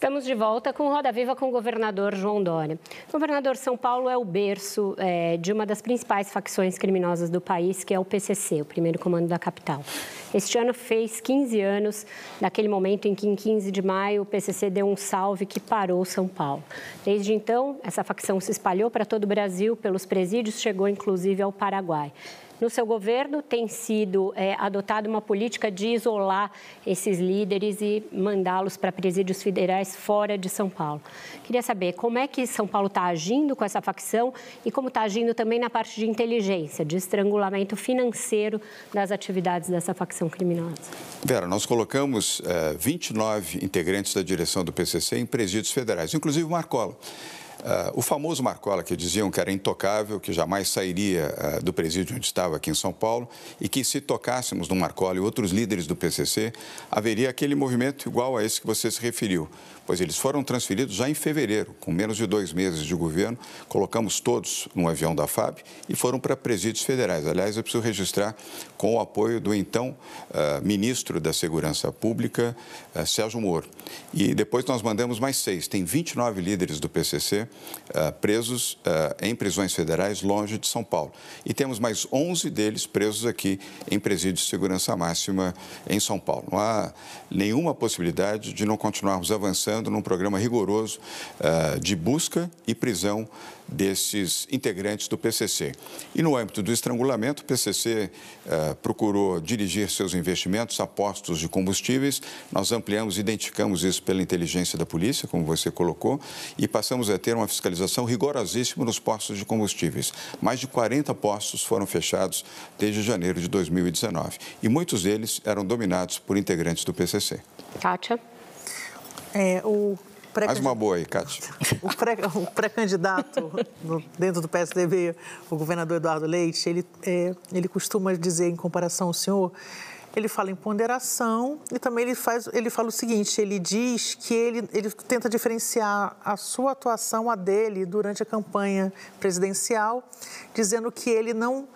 Estamos de volta com Roda Viva com o governador João Dória. Governador São Paulo é o berço é, de uma das principais facções criminosas do país, que é o PCC, o primeiro comando da capital. Este ano fez 15 anos daquele momento em que, em 15 de maio, o PCC deu um salve que parou São Paulo. Desde então, essa facção se espalhou para todo o Brasil, pelos presídios, chegou inclusive ao Paraguai. No seu governo tem sido é, adotada uma política de isolar esses líderes e mandá-los para presídios federais fora de São Paulo. Queria saber como é que São Paulo está agindo com essa facção e como está agindo também na parte de inteligência, de estrangulamento financeiro das atividades dessa facção criminosa. Vera, nós colocamos é, 29 integrantes da direção do PCC em presídios federais, inclusive o Marcola. Uh, o famoso Marcola, que diziam que era intocável, que jamais sairia uh, do presídio onde estava aqui em São Paulo, e que se tocássemos no Marcola e outros líderes do PCC, haveria aquele movimento igual a esse que você se referiu pois eles foram transferidos já em fevereiro, com menos de dois meses de governo. Colocamos todos num avião da FAB e foram para presídios federais. Aliás, eu preciso registrar com o apoio do então uh, ministro da Segurança Pública, uh, Sérgio Moro. E depois nós mandamos mais seis. Tem 29 líderes do PCC uh, eh, presos em prisões federais longe de São Paulo. E temos mais 11 deles presos aqui em presídios de segurança máxima em São Paulo. Não há nenhuma possibilidade de não continuarmos avançando num programa rigoroso uh, de busca e prisão desses integrantes do PCC. E no âmbito do estrangulamento, o PCC uh, eh, procurou dirigir seus investimentos a postos de combustíveis. Nós ampliamos, identificamos isso pela inteligência da polícia, como você colocou, e passamos a ter uma fiscalização rigorosíssima nos postos de combustíveis. Mais de 40 postos foram fechados desde janeiro de 2019 e muitos deles eram dominados por integrantes do PCC. Kátia? É, o Mais uma boa aí, Cátia. *laughs* O pré-candidato pré dentro do PSDB, o governador Eduardo Leite, ele, é, ele costuma dizer, em comparação ao senhor, ele fala em ponderação e também ele, faz, ele fala o seguinte, ele diz que ele, ele tenta diferenciar a sua atuação, a dele, durante a campanha presidencial, dizendo que ele não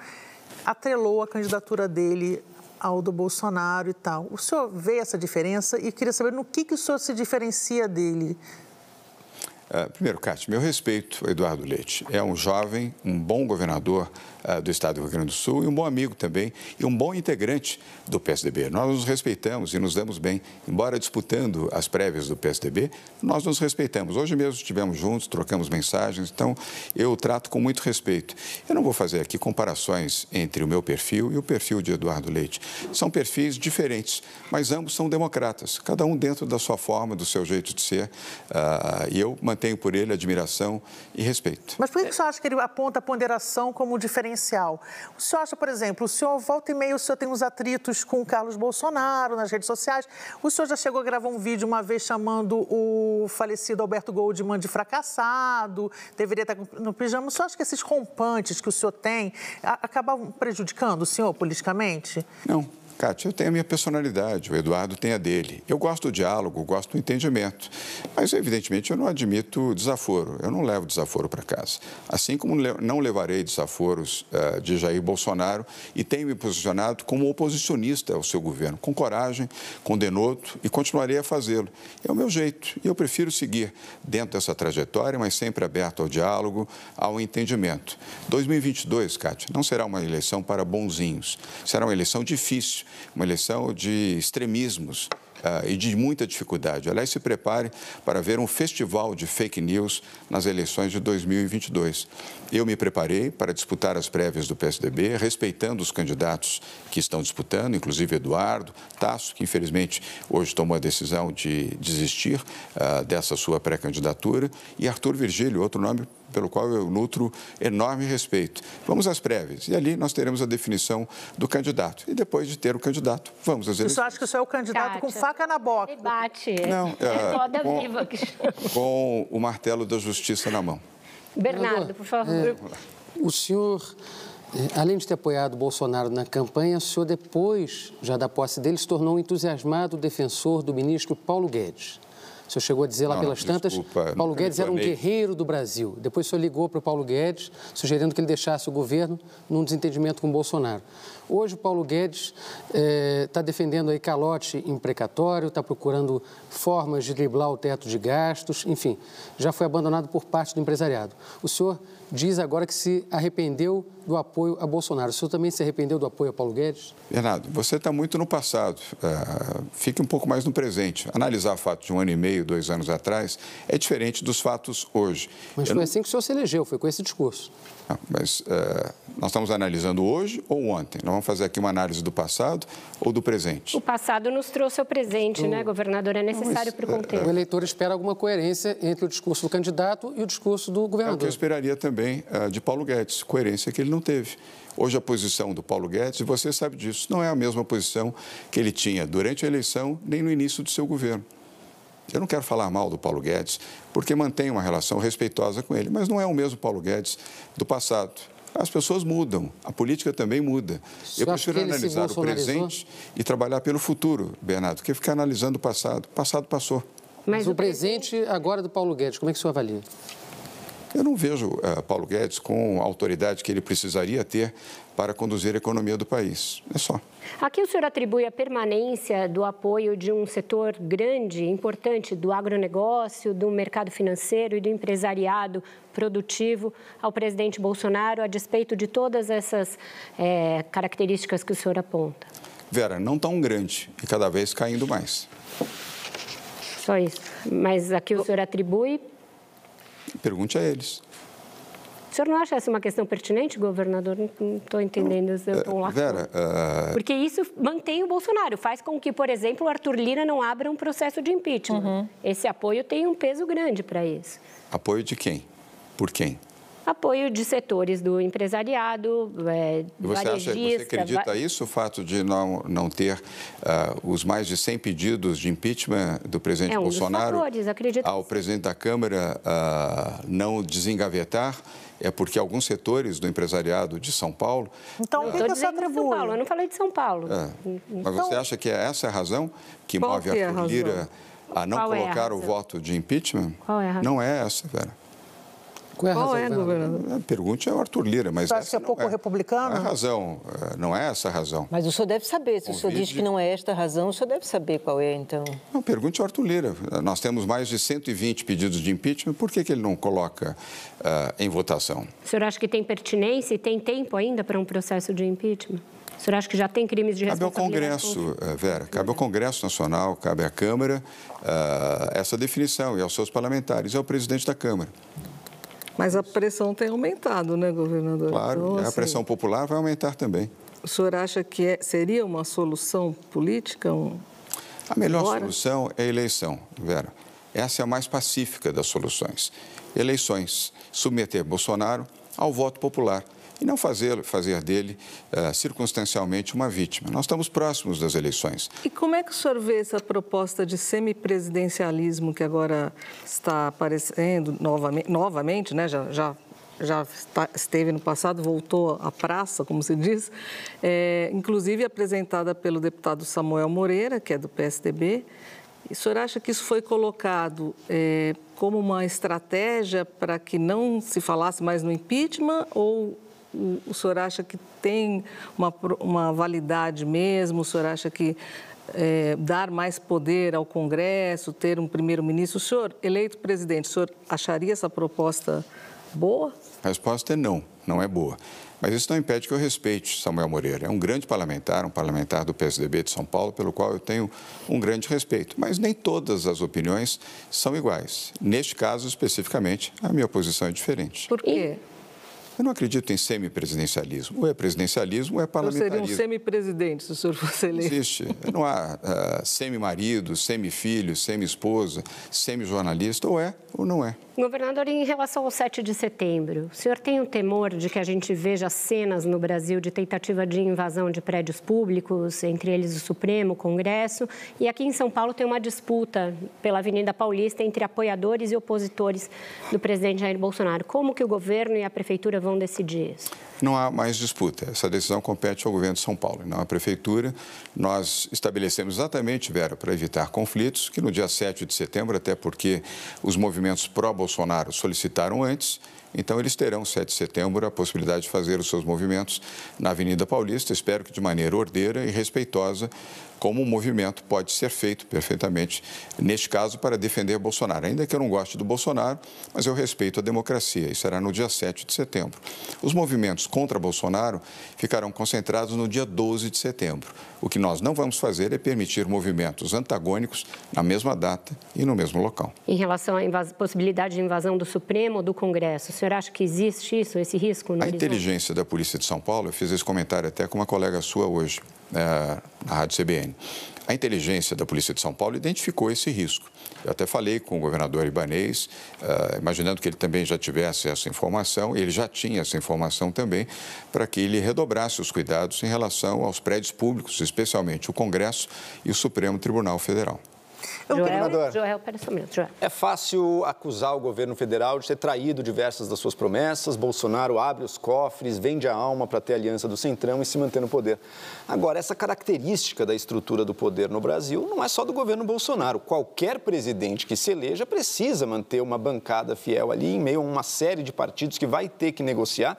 atrelou a candidatura dele ao do Bolsonaro e tal. O senhor vê essa diferença e queria saber no que, que o senhor se diferencia dele Uh, primeiro, Cátia, meu respeito ao Eduardo Leite. É um jovem, um bom governador uh, do Estado do Rio Grande do Sul e um bom amigo também e um bom integrante do PSDB. Nós nos respeitamos e nos damos bem. Embora disputando as prévias do PSDB, nós nos respeitamos. Hoje mesmo estivemos juntos, trocamos mensagens, então eu trato com muito respeito. Eu não vou fazer aqui comparações entre o meu perfil e o perfil de Eduardo Leite. São perfis diferentes, mas ambos são democratas, cada um dentro da sua forma, do seu jeito de ser. Uh, e eu mantenho por ele admiração e respeito. Mas por que o senhor acha que ele aponta a ponderação como diferencial? O senhor acha, por exemplo, o senhor volta e meia, o senhor tem uns atritos com o Carlos Bolsonaro nas redes sociais. O senhor já chegou a gravar um vídeo uma vez chamando o falecido Alberto Goldman de fracassado, deveria estar no pijama. O senhor acha que esses rompantes que o senhor tem acabam prejudicando o senhor politicamente? Não. Cátia, eu tenho a minha personalidade, o Eduardo tem a dele. Eu gosto do diálogo, gosto do entendimento. Mas, evidentemente, eu não admito desaforo. Eu não levo desaforo para casa. Assim como não levarei desaforos uh, de Jair Bolsonaro e tenho me posicionado como oposicionista ao seu governo, com coragem, com denoto e continuarei a fazê-lo. É o meu jeito e eu prefiro seguir dentro dessa trajetória, mas sempre aberto ao diálogo, ao entendimento. 2022, Cátia, não será uma eleição para bonzinhos. Será uma eleição difícil uma eleição de extremismos. Uh, e de muita dificuldade. Aliás, se prepare para ver um festival de fake news nas eleições de 2022. Eu me preparei para disputar as prévias do PSDB, respeitando os candidatos que estão disputando, inclusive Eduardo, Tasso, que infelizmente hoje tomou a decisão de desistir uh, dessa sua pré-candidatura, e Arthur Virgílio, outro nome pelo qual eu nutro enorme respeito. Vamos às prévias e ali nós teremos a definição do candidato. E depois de ter o candidato, vamos às eleições. Você acha que o senhor é o candidato Kátia, com faca na boca? Debate. Não, é, com, viva. com o martelo da justiça na mão. Bernardo, por favor. É, o senhor é, além de ter apoiado Bolsonaro na campanha, o senhor, depois já da posse dele, se tornou um entusiasmado defensor do ministro Paulo Guedes. O senhor chegou a dizer lá não, pelas tantas, desculpa, Paulo Guedes era um guerreiro do Brasil. Depois o senhor ligou para o Paulo Guedes, sugerindo que ele deixasse o governo num desentendimento com o Bolsonaro. Hoje o Paulo Guedes está eh, defendendo aí calote imprecatório, está procurando formas de driblar o teto de gastos, enfim, já foi abandonado por parte do empresariado. O senhor diz agora que se arrependeu do apoio a Bolsonaro. O senhor também se arrependeu do apoio a Paulo Guedes? Bernardo, você está muito no passado. Uh, fique um pouco mais no presente. Analisar fatos de um ano e meio, dois anos atrás, é diferente dos fatos hoje. Mas Eu foi não... assim que o senhor se elegeu, foi com esse discurso. Não, mas uh, nós estamos analisando hoje ou ontem? Nós vamos fazer aqui uma análise do passado ou do presente? O passado nos trouxe o presente, o... né, governador? É necessário para o contexto. O eleitor espera alguma coerência entre o discurso do candidato e o discurso do governador. É o que eu esperaria também uh, de Paulo Guedes, coerência que ele não teve. Hoje a posição do Paulo Guedes, e você sabe disso, não é a mesma posição que ele tinha durante a eleição nem no início do seu governo. Eu não quero falar mal do Paulo Guedes, porque mantenho uma relação respeitosa com ele, mas não é o mesmo Paulo Guedes do passado. As pessoas mudam, a política também muda. Eu prefiro analisar o presente e trabalhar pelo futuro, Bernardo, que ficar analisando o passado. O passado passou. Mas, mas o presente agora do Paulo Guedes, como é que o senhor avalia? Eu não vejo uh, Paulo Guedes com a autoridade que ele precisaria ter para conduzir a economia do país. É só. Aqui o senhor atribui a permanência do apoio de um setor grande, importante do agronegócio, do mercado financeiro e do empresariado produtivo ao presidente Bolsonaro, a despeito de todas essas é, características que o senhor aponta? Vera, não tão grande e cada vez caindo mais. Só isso. Mas aqui o senhor atribui Pergunte a eles. O senhor não acha essa uma questão pertinente, governador? Não estou entendendo. Eu lá Vera, uh... Porque isso mantém o Bolsonaro, faz com que, por exemplo, o Arthur Lira não abra um processo de impeachment. Uhum. Esse apoio tem um peso grande para isso. Apoio de quem? Por quem? Apoio de setores do empresariado, é, você acha, Você acredita va... isso, o fato de não, não ter uh, os mais de 100 pedidos de impeachment do presidente é um Bolsonaro fatores, acredito ao presidente da Câmara uh, não desengavetar? É porque alguns setores do empresariado de São Paulo... Então, o que, você atribui? São Paulo, eu não falei de São Paulo. É. Mas então... você acha que é essa a razão que move é a Arthur Lira a não Qual colocar é a o voto de impeachment? Qual é a razão? Não é essa, Vera. Qual é a razão? é, governador? Pergunte ao Arthur Lira, mas Você acha que é pouco é, republicano? Não é a razão, é, não é essa a razão. Mas o senhor deve saber, se o senhor diz que não é esta a razão, o senhor deve saber qual é, então. Não, pergunte ao Arthur Lira. Nós temos mais de 120 pedidos de impeachment, por que, que ele não coloca uh, em votação? O senhor acha que tem pertinência e tem tempo ainda para um processo de impeachment? O senhor acha que já tem crimes de responsabilidade? Cabe ao Congresso, eh, Vera, cabe ao Congresso Nacional, cabe à Câmara uh, essa definição e aos seus parlamentares, e ao presidente da Câmara. Mas a pressão tem aumentado, né, governador? Claro, então, assim, a pressão popular vai aumentar também. O senhor acha que é, seria uma solução política? Um... A melhor Agora? solução é a eleição, Vera. Essa é a mais pacífica das soluções. Eleições. Submeter Bolsonaro ao voto popular e não fazer, fazer dele uh, circunstancialmente uma vítima. Nós estamos próximos das eleições. E como é que o senhor vê essa proposta de semipresidencialismo que agora está aparecendo novamente, novamente né? já, já já esteve no passado, voltou à praça, como se diz, é, inclusive apresentada pelo deputado Samuel Moreira, que é do PSDB. E o senhor acha que isso foi colocado é, como uma estratégia para que não se falasse mais no impeachment ou o, o senhor acha que tem uma, uma validade mesmo? O senhor acha que é, dar mais poder ao Congresso, ter um primeiro-ministro? O senhor, eleito presidente, o senhor acharia essa proposta boa? A resposta é não, não é boa. Mas isso não impede que eu respeite Samuel Moreira. É um grande parlamentar, um parlamentar do PSDB de São Paulo, pelo qual eu tenho um grande respeito. Mas nem todas as opiniões são iguais. Neste caso, especificamente, a minha posição é diferente. Por quê? Eu não acredito em semipresidencialismo. Ou é presidencialismo ou é parlamentarismo. Então seria um semipresidente, se o senhor fosse eleito. Existe. Não há uh, semi-marido, semi-filho, semi-esposa, semi-jornalista. Ou é ou não é. Governador, em relação ao 7 de setembro, o senhor tem um temor de que a gente veja cenas no Brasil de tentativa de invasão de prédios públicos, entre eles o Supremo, o Congresso, e aqui em São Paulo tem uma disputa pela Avenida Paulista entre apoiadores e opositores do presidente Jair Bolsonaro. Como que o governo e a prefeitura vão decidir isso? Não há mais disputa. Essa decisão compete ao governo de São Paulo, não à prefeitura. Nós estabelecemos exatamente, Vera, para evitar conflitos, que no dia 7 de setembro, até porque os movimentos pró-Bolsonaro solicitaram antes, então, eles terão, 7 de setembro, a possibilidade de fazer os seus movimentos na Avenida Paulista, espero que de maneira ordeira e respeitosa, como o movimento pode ser feito perfeitamente, neste caso, para defender Bolsonaro. Ainda que eu não goste do Bolsonaro, mas eu respeito a democracia e será no dia 7 de setembro. Os movimentos contra Bolsonaro ficarão concentrados no dia 12 de setembro. O que nós não vamos fazer é permitir movimentos antagônicos na mesma data e no mesmo local. Em relação à possibilidade de invasão do Supremo ou do Congresso, o senhor acha que existe isso, esse risco? a inteligência da Polícia de São Paulo, eu fiz esse comentário até com uma colega sua hoje, é, na Rádio CBN. A inteligência da Polícia de São Paulo identificou esse risco. Eu até falei com o governador Ibanês, uh, imaginando que ele também já tivesse essa informação, ele já tinha essa informação também, para que ele redobrasse os cuidados em relação aos prédios públicos, especialmente o Congresso e o Supremo Tribunal Federal. Joel, governador, Joel, pera só um minuto, Joel. É fácil acusar o governo federal de ter traído diversas das suas promessas. Bolsonaro abre os cofres, vende a alma para ter aliança do Centrão e se manter no poder. Agora, essa característica da estrutura do poder no Brasil não é só do governo Bolsonaro. Qualquer presidente que se eleja precisa manter uma bancada fiel ali, em meio a uma série de partidos que vai ter que negociar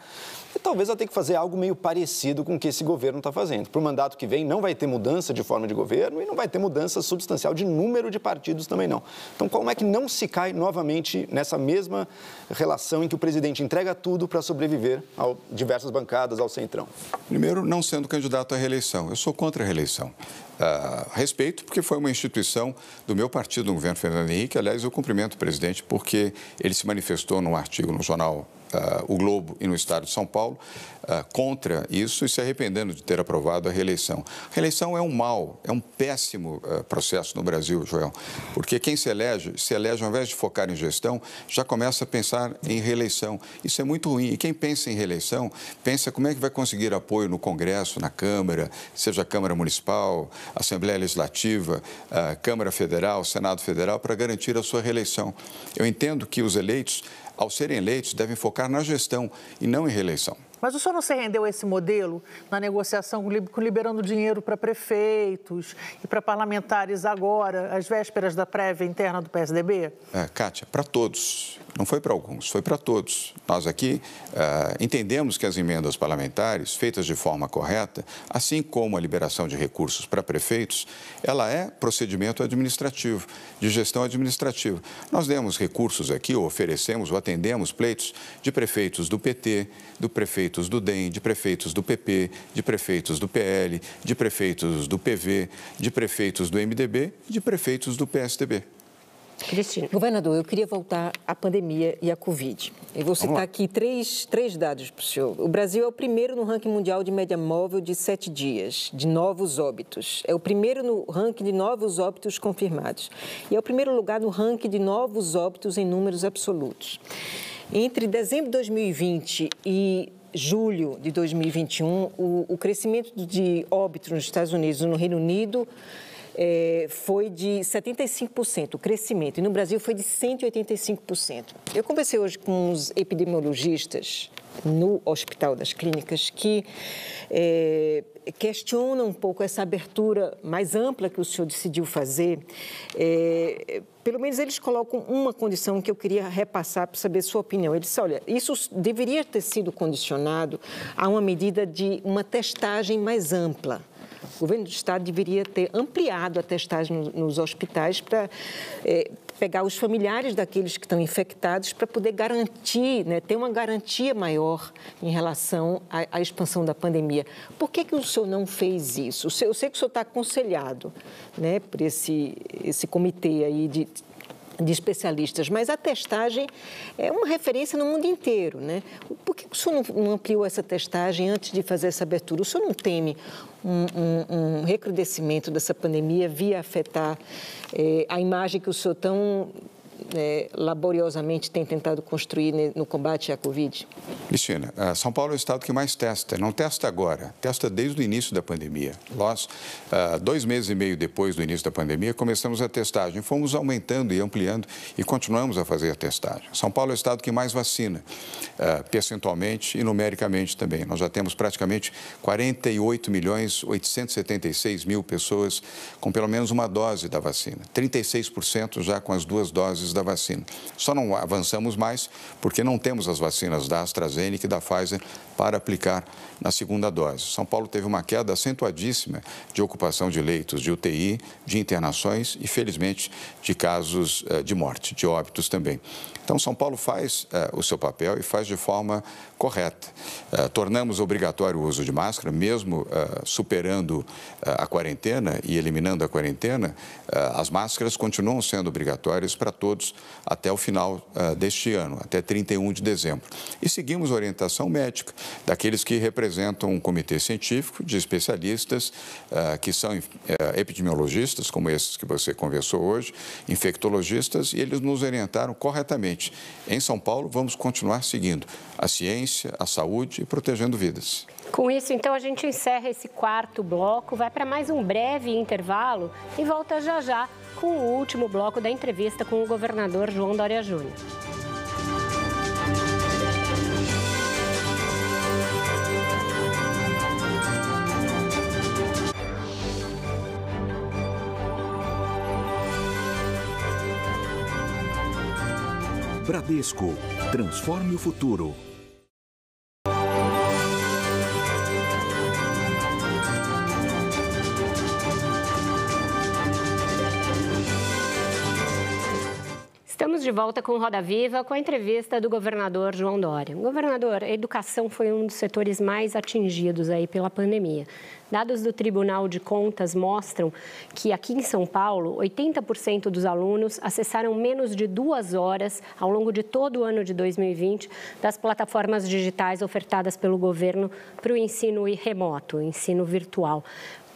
e talvez ela tenha que fazer algo meio parecido com o que esse governo está fazendo. Para o mandato que vem, não vai ter mudança de forma de governo e não vai ter mudança substancial de número de partidos também não. Então, como é que não se cai novamente nessa mesma relação em que o presidente entrega tudo para sobreviver a diversas bancadas, ao centrão? Primeiro, não sendo candidato à reeleição. Eu sou contra a reeleição. Uh, respeito, porque foi uma instituição do meu partido, do governo Fernando Henrique. Aliás, eu cumprimento o presidente porque ele se manifestou num artigo no jornal uh, O Globo e no Estado de São Paulo, uh, contra isso e se arrependendo de ter aprovado a reeleição. A reeleição é um mal, é um péssimo uh, processo no Brasil, Joel, porque quem se elege, se elege ao invés de focar em gestão, já começa a pensar em reeleição. Isso é muito ruim. E quem pensa em reeleição, pensa como é que vai conseguir apoio no Congresso, na Câmara, seja a Câmara Municipal, Assembleia Legislativa, Câmara Federal, Senado Federal, para garantir a sua reeleição. Eu entendo que os eleitos ao serem eleitos, devem focar na gestão e não em reeleição. Mas o senhor não se rendeu a esse modelo na negociação com liberando dinheiro para prefeitos e para parlamentares agora, às vésperas da prévia interna do PSDB? É, Kátia, para todos. Não foi para alguns, foi para todos. Nós aqui uh, entendemos que as emendas parlamentares, feitas de forma correta, assim como a liberação de recursos para prefeitos, ela é procedimento administrativo, de gestão administrativa. Nós demos recursos aqui, ou oferecemos, ou atendemos pleitos de prefeitos do PT, do prefeitos do DEM, de prefeitos do PP, de prefeitos do PL, de prefeitos do PV, de prefeitos do MDB de prefeitos do PSDB. Cristina. Governador, eu queria voltar à pandemia e à Covid. Eu vou citar aqui três, três dados para o senhor. O Brasil é o primeiro no ranking mundial de média móvel de sete dias, de novos óbitos. É o primeiro no ranking de novos óbitos confirmados. E é o primeiro lugar no ranking de novos óbitos em números absolutos. Entre dezembro de 2020 e julho de 2021, o, o crescimento de óbitos nos Estados Unidos e no Reino Unido é, foi de 75%, o crescimento, e no Brasil foi de 185%. Eu conversei hoje com os epidemiologistas no Hospital das Clínicas que é, questionam um pouco essa abertura mais ampla que o senhor decidiu fazer. É, pelo menos eles colocam uma condição que eu queria repassar para saber sua opinião. Ele disse, olha, isso deveria ter sido condicionado a uma medida de uma testagem mais ampla o governo do Estado deveria ter ampliado a testagem nos hospitais para é, pegar os familiares daqueles que estão infectados para poder garantir, né, ter uma garantia maior em relação à, à, expansão da pandemia. Por que, que o senhor não fez isso? Eu sei que o senhor está aconselhado né, por esse, esse comitê aí de de especialistas, mas a testagem é uma referência no mundo inteiro, né? Por que o senhor não ampliou essa testagem antes de fazer essa abertura? O senhor não teme um, um, um recrudescimento dessa pandemia via afetar eh, a imagem que o senhor tão é, laboriosamente tem tentado construir no combate à Covid? Cristina, eh, São Paulo é o estado que mais testa. Não testa agora, testa desde o início da pandemia. Nós, eh, dois meses e meio depois do início da pandemia, começamos a testagem. Fomos aumentando e ampliando e continuamos a fazer a testagem. São Paulo é o estado que mais vacina, eh, percentualmente e numericamente também. Nós já temos praticamente 48 milhões 876 mil pessoas com pelo menos uma dose da vacina. 36% já com as duas doses da vacina. Só não avançamos mais porque não temos as vacinas da AstraZeneca e da Pfizer para aplicar na segunda dose. São Paulo teve uma queda acentuadíssima de ocupação de leitos de UTI, de internações e, felizmente, de casos eh, de morte, de óbitos também. Então, São Paulo faz uh, o seu papel e faz de forma correta. Uh, tornamos obrigatório o uso de máscara, mesmo uh, superando a quarentena e eliminando a quarentena, as máscaras continuam sendo obrigatórias para todos até o final deste ano, até 31 de dezembro. E seguimos a orientação médica daqueles que representam um comitê científico de especialistas que são epidemiologistas, como esses que você conversou hoje, infectologistas, e eles nos orientaram corretamente em São Paulo, vamos continuar seguindo a ciência, a saúde e protegendo vidas. Com isso, então, a gente encerra esse quarto bloco, vai para mais um breve intervalo e volta já já com o último bloco da entrevista com o governador João Dória Júnior. Bradesco. Transforme o futuro. Estamos de volta com Roda Viva com a entrevista do governador João Dória. Governador, a educação foi um dos setores mais atingidos aí pela pandemia. Dados do Tribunal de Contas mostram que aqui em São Paulo, 80% dos alunos acessaram menos de duas horas ao longo de todo o ano de 2020 das plataformas digitais ofertadas pelo governo para o ensino remoto, ensino virtual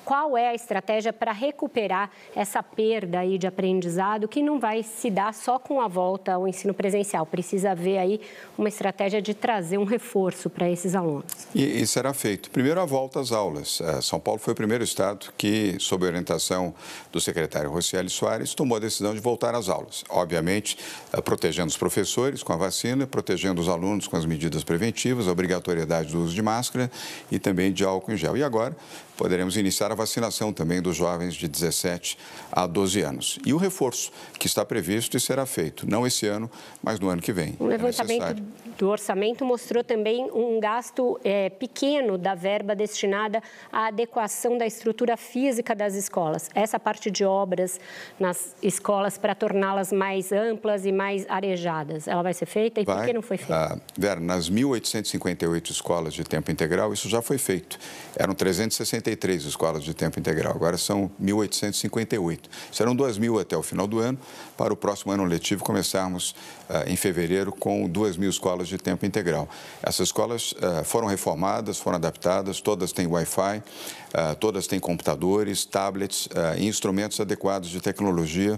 qual é a estratégia para recuperar essa perda aí de aprendizado que não vai se dar só com a volta ao ensino presencial. Precisa haver aí uma estratégia de trazer um reforço para esses alunos. E, e, será feito. Primeiro, a volta às aulas. É, São Paulo foi o primeiro estado que, sob orientação do secretário Rocieli Soares, tomou a decisão de voltar às aulas. Obviamente, é, protegendo os professores com a vacina, protegendo os alunos com as medidas preventivas, a obrigatoriedade do uso de máscara e também de álcool em gel. E agora, poderemos iniciar a vacinação também dos jovens de 17 a 12 anos. E o reforço que está previsto e será feito, não esse ano, mas no ano que vem. O é levantamento é do orçamento mostrou também um gasto é, pequeno da verba destinada à adequação da estrutura física das escolas. Essa parte de obras nas escolas para torná-las mais amplas e mais arejadas, ela vai ser feita? E vai, por que não foi feita? Ah, Vera, nas 1.858 escolas de tempo integral, isso já foi feito. Eram 360 63 escolas de tempo integral, agora são 1.858. Serão 2 mil até o final do ano, para o próximo ano letivo começarmos uh, em fevereiro com 2 mil escolas de tempo integral. Essas escolas uh, foram reformadas, foram adaptadas, todas têm Wi-Fi, uh, todas têm computadores, tablets e instrumentos adequados de tecnologia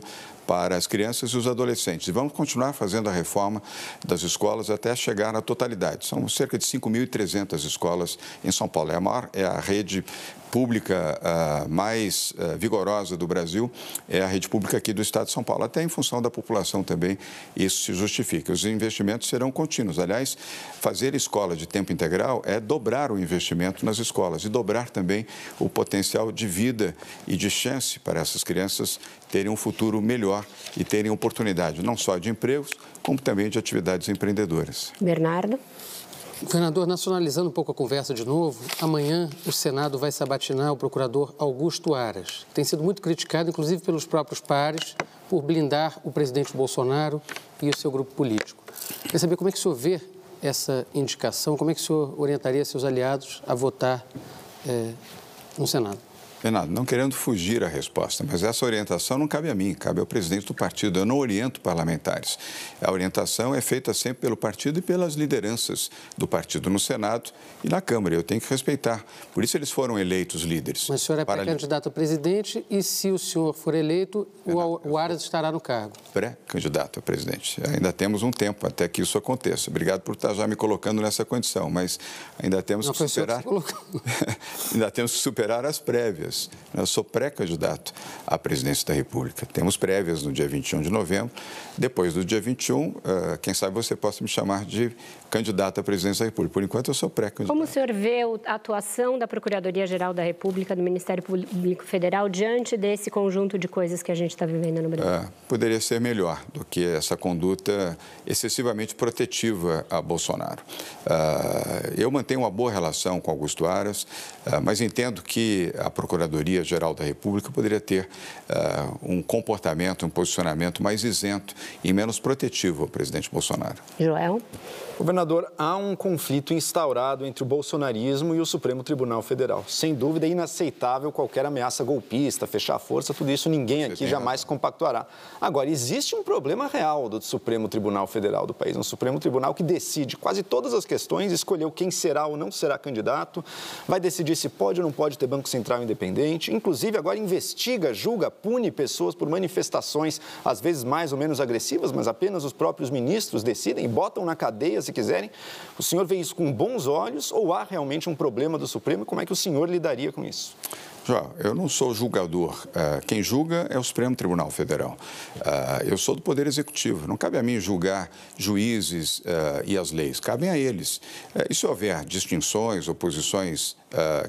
para as crianças e os adolescentes. E vamos continuar fazendo a reforma das escolas até chegar à totalidade. São cerca de 5.300 escolas em São Paulo. É a maior, é a rede pública uh, mais uh, vigorosa do Brasil é a rede pública aqui do Estado de São Paulo. Até em função da população também, isso se justifica. Os investimentos serão contínuos. Aliás, fazer escola de tempo integral é dobrar o investimento nas escolas e dobrar também o potencial de vida e de chance para essas crianças terem um futuro melhor e terem oportunidade não só de empregos, como também de atividades empreendedoras. Bernardo. Governador, nacionalizando um pouco a conversa de novo, amanhã o Senado vai sabatinar o procurador Augusto Aras. Tem sido muito criticado, inclusive pelos próprios pares, por blindar o presidente Bolsonaro e o seu grupo político. Quer saber como é que o senhor vê essa indicação, como é que o senhor orientaria seus aliados a votar é, no Senado? Renato, não querendo fugir à resposta, mas essa orientação não cabe a mim, cabe ao presidente do partido. Eu não oriento parlamentares. A orientação é feita sempre pelo partido e pelas lideranças do partido no Senado e na Câmara. Eu tenho que respeitar. Por isso eles foram eleitos líderes. Mas o senhor é pré-candidato a presidente e, se o senhor for eleito, o, o Aras estará no cargo. Pré-candidato a presidente. Ainda temos um tempo até que isso aconteça. Obrigado por estar já me colocando nessa condição, mas ainda temos não que superar. *laughs* ainda temos que superar as prévias prévias. Eu sou pré-candidato à presidência da República. Temos prévias no dia 21 de novembro. Depois do dia 21, eh, quem sabe você possa me chamar de candidato à presidência da República. Por enquanto, eu sou pré-candidato. Como o senhor vê a atuação da Procuradoria-Geral da República, do Ministério Público Federal, diante desse conjunto de coisas que a gente está vivendo no Brasil? É, poderia ser melhor do que essa conduta excessivamente protetiva a Bolsonaro. Uh, eu mantenho uma boa relação com Augusto Aras, mas entendo que a Procuradoria-Geral da República poderia ter uh, um comportamento, um posicionamento mais isento e menos protetivo ao presidente Bolsonaro. Joel? Governador, há um conflito instaurado entre o bolsonarismo e o Supremo Tribunal Federal. Sem dúvida, é inaceitável qualquer ameaça golpista, fechar a força, tudo isso ninguém aqui jamais compactuará. Agora, existe um problema real do Supremo Tribunal Federal do país, um Supremo Tribunal que decide quase todas as questões, escolheu quem será ou não será candidato, vai decidir se pode ou não pode ter Banco Central independente, inclusive agora investiga, julga, pune pessoas por manifestações, às vezes mais ou menos agressivas, mas apenas os próprios ministros decidem, botam na cadeia se quiserem. O senhor vê isso com bons olhos ou há realmente um problema do Supremo? Como é que o senhor lidaria com isso? João, eu não sou julgador. Eh, quem julga é o Supremo Tribunal Federal. Eh, eu sou do Poder Executivo. Não cabe a mim julgar juízes eh, e as leis. Cabem a eles. E se houver distinções ou posições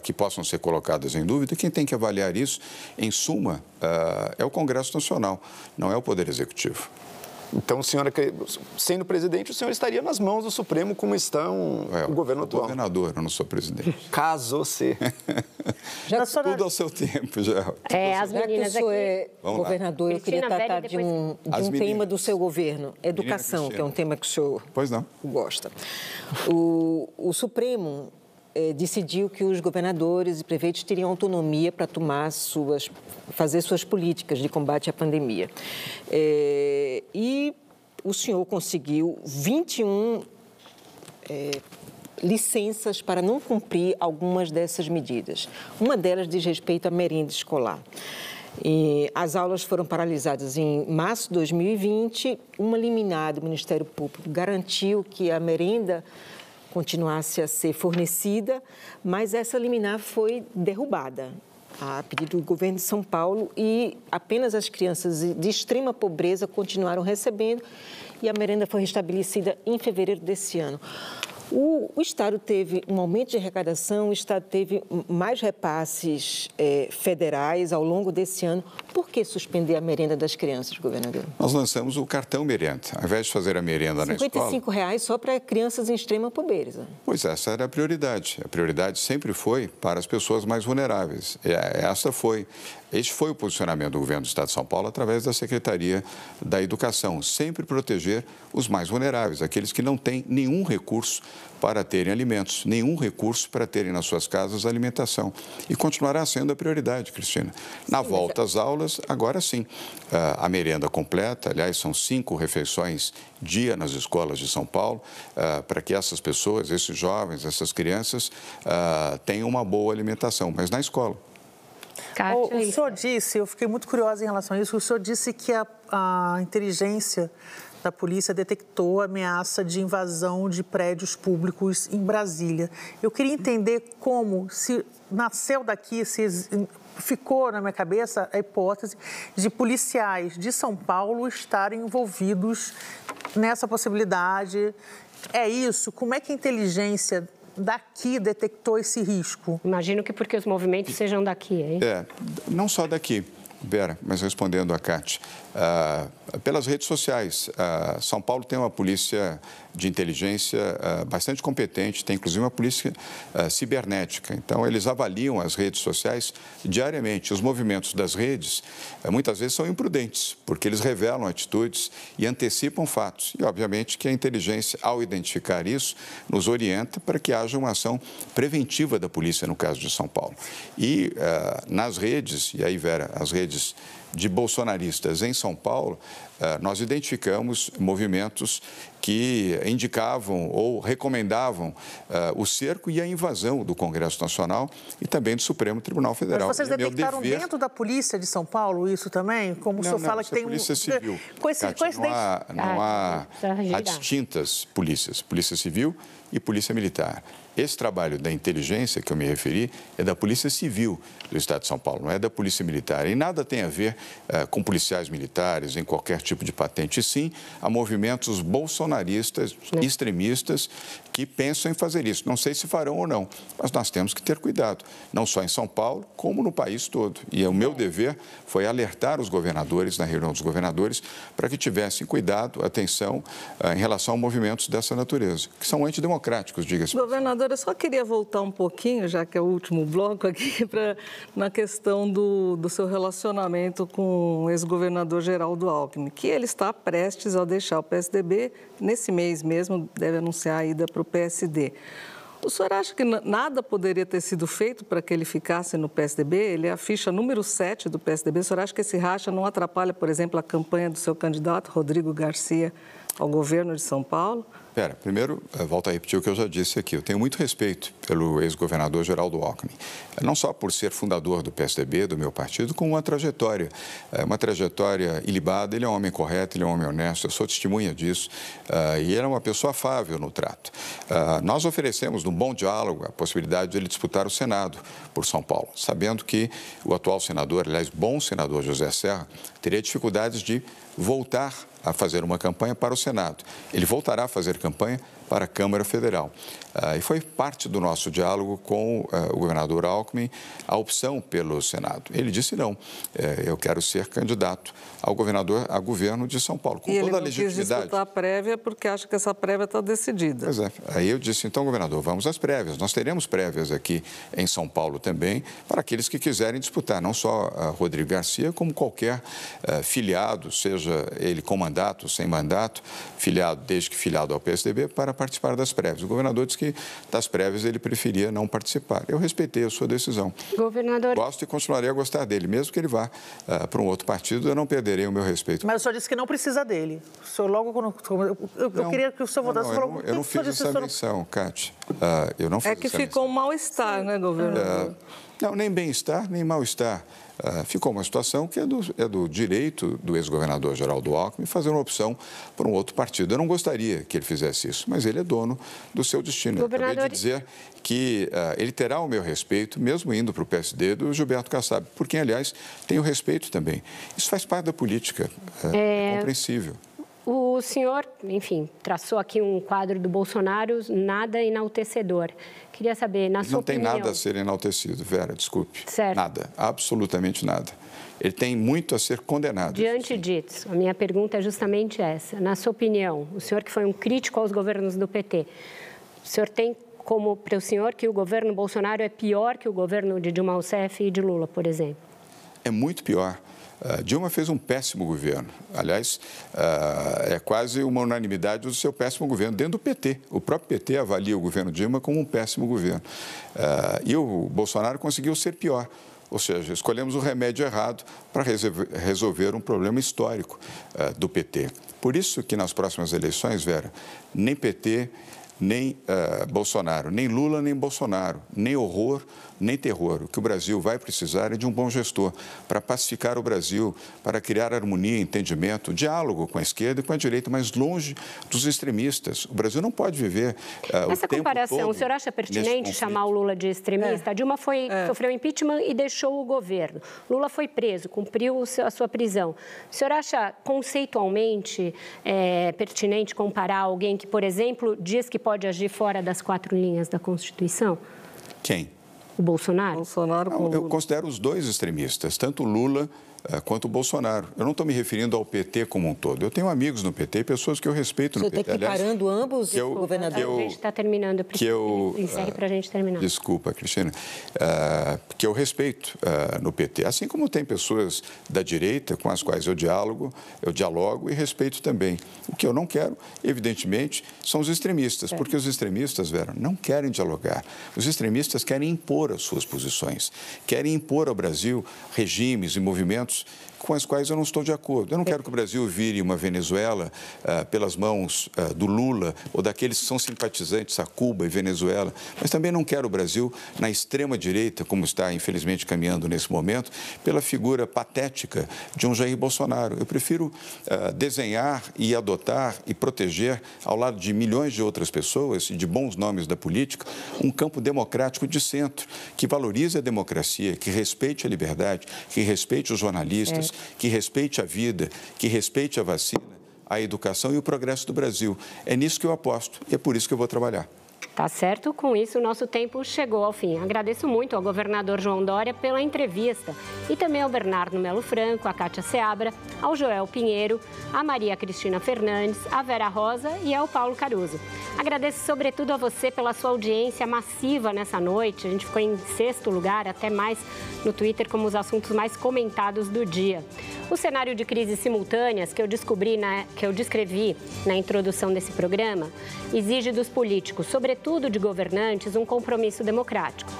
que possam ser colocadas em dúvida, quem tem que avaliar isso, em suma, é o Congresso Nacional, não é o Poder Executivo. Então, o senhor, sendo presidente, o senhor estaria nas mãos do Supremo como está é, o governo atual. governador, eu não sou presidente. *laughs* Caso se. *laughs* já Tudo ao seu tempo, já. É, as meninas aqui... É governador, eu queria tratar de um, de um tema do seu governo, educação, que é um tema que o senhor pois não. gosta. O, o Supremo eh, decidiu que os governadores e prefeitos teriam autonomia para tomar suas, fazer suas políticas de combate à pandemia. Eh, e o senhor conseguiu 21 eh, licenças para não cumprir algumas dessas medidas. Uma delas diz respeito à merenda escolar. E as aulas foram paralisadas em março de 2020. Uma liminar do Ministério Público garantiu que a merenda continuasse a ser fornecida, mas essa liminar foi derrubada a pedido do governo de São Paulo e apenas as crianças de extrema pobreza continuaram recebendo e a merenda foi restabelecida em fevereiro desse ano. O, o, Estado teve um aumento de arrecadação, o Estado teve mais repasses é, federais ao longo desse ano. Por que suspender a merenda das crianças, governador? Nós lançamos o cartão merenda. Ao invés de fazer a merenda na escola... 55 reais só para crianças em extrema pobreza. Pois essa era a prioridade. A prioridade sempre foi para as pessoas mais vulneráveis. Essa foi este foi o posicionamento do governo do Estado de São Paulo através da Secretaria da Educação, sempre proteger os mais vulneráveis, aqueles que não têm nenhum recurso para terem alimentos, nenhum recurso para terem nas suas casas alimentação. E continuará sendo a prioridade, Cristina. Na volta às aulas, agora sim, a merenda completa, aliás, são cinco refeições dia nas escolas de São Paulo, para que essas pessoas, esses jovens, essas crianças tenham uma boa alimentação, mas na escola. Kátia, o, o senhor disse, eu fiquei muito curiosa em relação a isso, o senhor disse que a, a inteligência da polícia detectou ameaça de invasão de prédios públicos em Brasília. Eu queria entender como, se nasceu daqui, se ficou na minha cabeça a hipótese de policiais de São Paulo estarem envolvidos nessa possibilidade. É isso? Como é que a inteligência daqui detectou esse risco? Imagino que porque os movimentos sejam daqui, hein? É, não só daqui. Vera, mas respondendo a Cátia, uh, pelas redes sociais, uh, São Paulo tem uma polícia de inteligência uh, bastante competente, tem inclusive uma polícia cibernética. Então, eles avaliam as redes sociais diariamente. Os movimentos das redes muitas vezes são imprudentes, porque eles revelam atitudes e antecipam fatos. E, obviamente, que a inteligência, ao identificar isso, nos orienta para que haja uma ação preventiva da polícia, no caso de São Paulo. E nas redes, e aí, Vera, as redes de bolsonaristas em São Paulo, eh, nós identificamos movimentos que indicavam ou recomendavam uh, o cerco e a invasão do Congresso Nacional e também do Supremo Tribunal Federal. Mas vocês é detectaram dever... dentro da Polícia de São Paulo isso também? Como não, o senhor não, fala que tem Polícia Civil. Cátia, não há, não há, há distintas polícias, Polícia Civil e Polícia Militar. Esse trabalho da inteligência que eu me referi é da Polícia Civil do Estado de São Paulo, não é da Polícia Militar. E nada tem a ver uh, com policiais militares em qualquer tipo de patente, e sim a movimentos bolsonaristas, extremistas, que pensam em fazer isso. Não sei se farão ou não, mas nós temos que ter cuidado, não só em São Paulo, como no país todo. E o meu dever foi alertar os governadores, na reunião dos governadores, para que tivessem cuidado, atenção uh, em relação a movimentos dessa natureza, que são antidemocráticos, diga-se. Governador, eu só queria voltar um pouquinho, já que é o último bloco aqui, *laughs* pra, na questão do, do seu relacionamento com o ex-governador Geraldo Alckmin, que ele está prestes a deixar o PSDB, nesse mês mesmo deve anunciar a ida para o PSD. O senhor acha que nada poderia ter sido feito para que ele ficasse no PSDB? Ele é a ficha número 7 do PSDB. O senhor acha que esse racha não atrapalha, por exemplo, a campanha do seu candidato, Rodrigo Garcia, ao governo de São Paulo? Pera, primeiro, eh, volto a repetir o que eu já disse aqui. Eu tenho muito respeito pelo ex-governador Geraldo Alckmin. Eh, não só por ser fundador do PSDB, do meu partido, com uma trajetória. Eh, uma trajetória ilibada. Ele é um homem correto, ele é um homem honesto. Eu sou testemunha disso. E ele é uma pessoa afável no trato. Nós oferecemos, num bom diálogo, a possibilidade de ele disputar o Senado por São Paulo, sabendo que o atual senador, aliás, bom senador José Serra, teria dificuldades de voltar a fazer uma campanha para o Senado. Ele voltará a fazer campanha para a Câmara Federal. Uh, e foi parte do nosso diálogo com uh, o governador Alckmin a opção pelo Senado. Ele disse não, uh, eu quero ser candidato ao governador, a governo de São Paulo, com e toda a legitimidade. Ele disputar a prévia porque acha que essa prévia está decidida. Pois é. Aí eu disse, então, governador, vamos às prévias. Nós teremos prévias aqui em São Paulo também para aqueles que quiserem disputar, não só Rodrigo Garcia, como qualquer eh, filiado, seja ele com mandato, sem mandato, filiado, desde que filiado ao PSDB, para participar das prévias. O governador disse que das prévias ele preferia não participar. Eu respeitei a sua decisão. Governador. Gosto e continuarei a gostar dele, mesmo que ele vá uh, para um outro partido, eu não perderei o meu respeito. Mas o senhor disse que não precisa dele. O senhor logo quando. Eu, eu, queria que o senhor votasse. Não, eu, não, eu não fiz essa menção, Cátia. Uh, eu não fiz É que ficou um mal-estar, né, governador? Uh, não, nem bem-estar, nem mal-estar. Uh, ficou uma situação que é do, é do direito do ex-governador Geraldo Alckmin fazer uma opção por um outro partido. Eu não gostaria que ele fizesse isso, mas ele é dono do seu destino. Governador... Eu acabei de dizer que uh, ele terá o meu respeito, mesmo indo para o PSD, do Gilberto Kassab, por quem, aliás, tenho respeito também. Isso faz parte da política, uh, é... é compreensível. O senhor, enfim, traçou aqui um quadro do Bolsonaro nada enaltecedor. Queria saber, na sua Não tem opinião... nada a ser enaltecido, Vera, desculpe. Certo. Nada, absolutamente nada. Ele tem muito a ser condenado. Diante disso, a minha pergunta é justamente essa. Na sua opinião, o senhor que foi um crítico aos governos do PT, o senhor tem como para o senhor que o governo Bolsonaro é pior que o governo de Dilma Rousseff e de Lula, por exemplo? É muito pior. Uh, Dilma fez um péssimo governo. Aliás, uh, é quase uma unanimidade do seu péssimo governo dentro do PT. O próprio PT avalia o governo Dilma como um péssimo governo. Uh, e o Bolsonaro conseguiu ser pior. Ou seja, escolhemos o remédio errado para resolver um problema histórico do PT. Por isso que nas próximas eleições, Vera, nem PT, nem Bolsonaro, nem Lula, nem Bolsonaro, nem horror, nem terror. O que o Brasil vai precisar é de um bom gestor para pacificar o Brasil, para criar harmonia, entendimento, diálogo com a esquerda e com a direita, mas longe dos extremistas. O Brasil não pode viver uh, Essa comparação, o senhor acha pertinente chamar o Lula de extremista? É. A Dilma foi, é. sofreu impeachment e deixou o governo. Lula foi preso, cumpriu a sua prisão. O senhor acha conceitualmente é, pertinente comparar alguém que, por exemplo, diz que pode agir fora das quatro linhas da Constituição? Quem? O Bolsonaro? Bolsonaro Não, eu considero os dois extremistas, tanto Lula quanto o Bolsonaro. Eu não estou me referindo ao PT como um todo. Eu tenho amigos no PT, pessoas que eu respeito no PT. Você está equiparando ambos, que eu, governador? Que eu, a gente está terminando. Que eu, encerre para a gente terminar. Desculpa, Cristina. Uh, que eu respeito uh, no PT. Assim como tem pessoas da direita com as quais eu diálogo, eu dialogo e respeito também. O que eu não quero, evidentemente, são os extremistas, é. porque os extremistas, Vera, não querem dialogar. Os extremistas querem impor as suas posições, querem impor ao Brasil regimes e movimentos sports com as quais eu não estou de acordo. Eu não quero que o Brasil vire uma Venezuela uh, pelas mãos uh, do Lula ou daqueles que são simpatizantes a Cuba e Venezuela, mas também não quero o Brasil na extrema direita, como está infelizmente caminhando nesse momento, pela figura patética de um Jair Bolsonaro. Eu prefiro uh, desenhar e adotar e proteger, ao lado de milhões de outras pessoas e de bons nomes da política, um campo democrático de centro, que valorize a democracia, que respeite a liberdade, que respeite os jornalistas, que respeite a vida, que respeite a vacina, a educação e o progresso do Brasil. É nisso que eu aposto e é por isso que eu vou trabalhar. Tá certo? Com isso, o nosso tempo chegou ao fim. Agradeço muito ao governador João Dória pela entrevista e também ao Bernardo Melo Franco, a Cátia Seabra, ao Joel Pinheiro, a Maria Cristina Fernandes, a Vera Rosa e ao Paulo Caruso. Agradeço sobretudo a você pela sua audiência massiva nessa noite. A gente ficou em sexto lugar, até mais no Twitter, como os assuntos mais comentados do dia. O cenário de crises simultâneas que eu descobri, na, que eu descrevi na introdução desse programa, exige dos políticos, sobretudo de governantes, um compromisso democrático.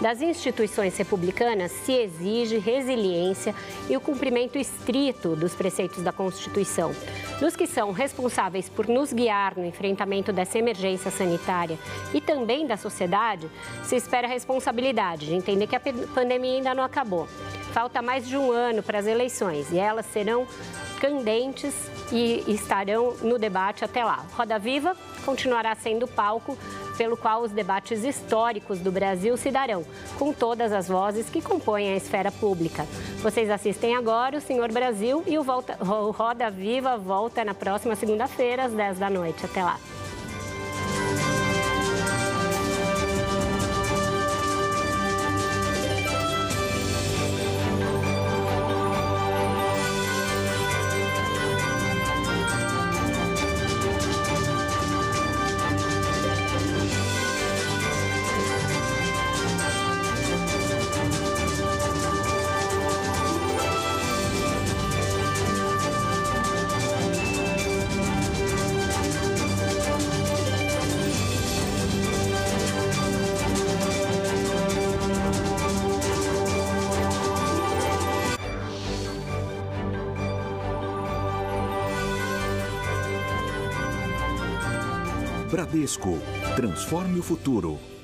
Das instituições republicanas se exige resiliência e o cumprimento estrito dos preceitos da Constituição. Dos que são responsáveis por nos guiar no enfrentamento dessa emergência sanitária e também da sociedade, se espera a responsabilidade de entender que a pandemia ainda não acabou. Falta mais de um ano para as eleições e elas serão candentes e estarão no debate até lá. Roda Viva continuará sendo palco pelo qual os debates históricos do Brasil se darão, com todas as vozes que compõem a esfera pública. Vocês assistem agora o Senhor Brasil e o, volta, o Roda Viva volta na próxima segunda-feira, às 10 da noite. Até lá. Bradesco. Transforme o futuro.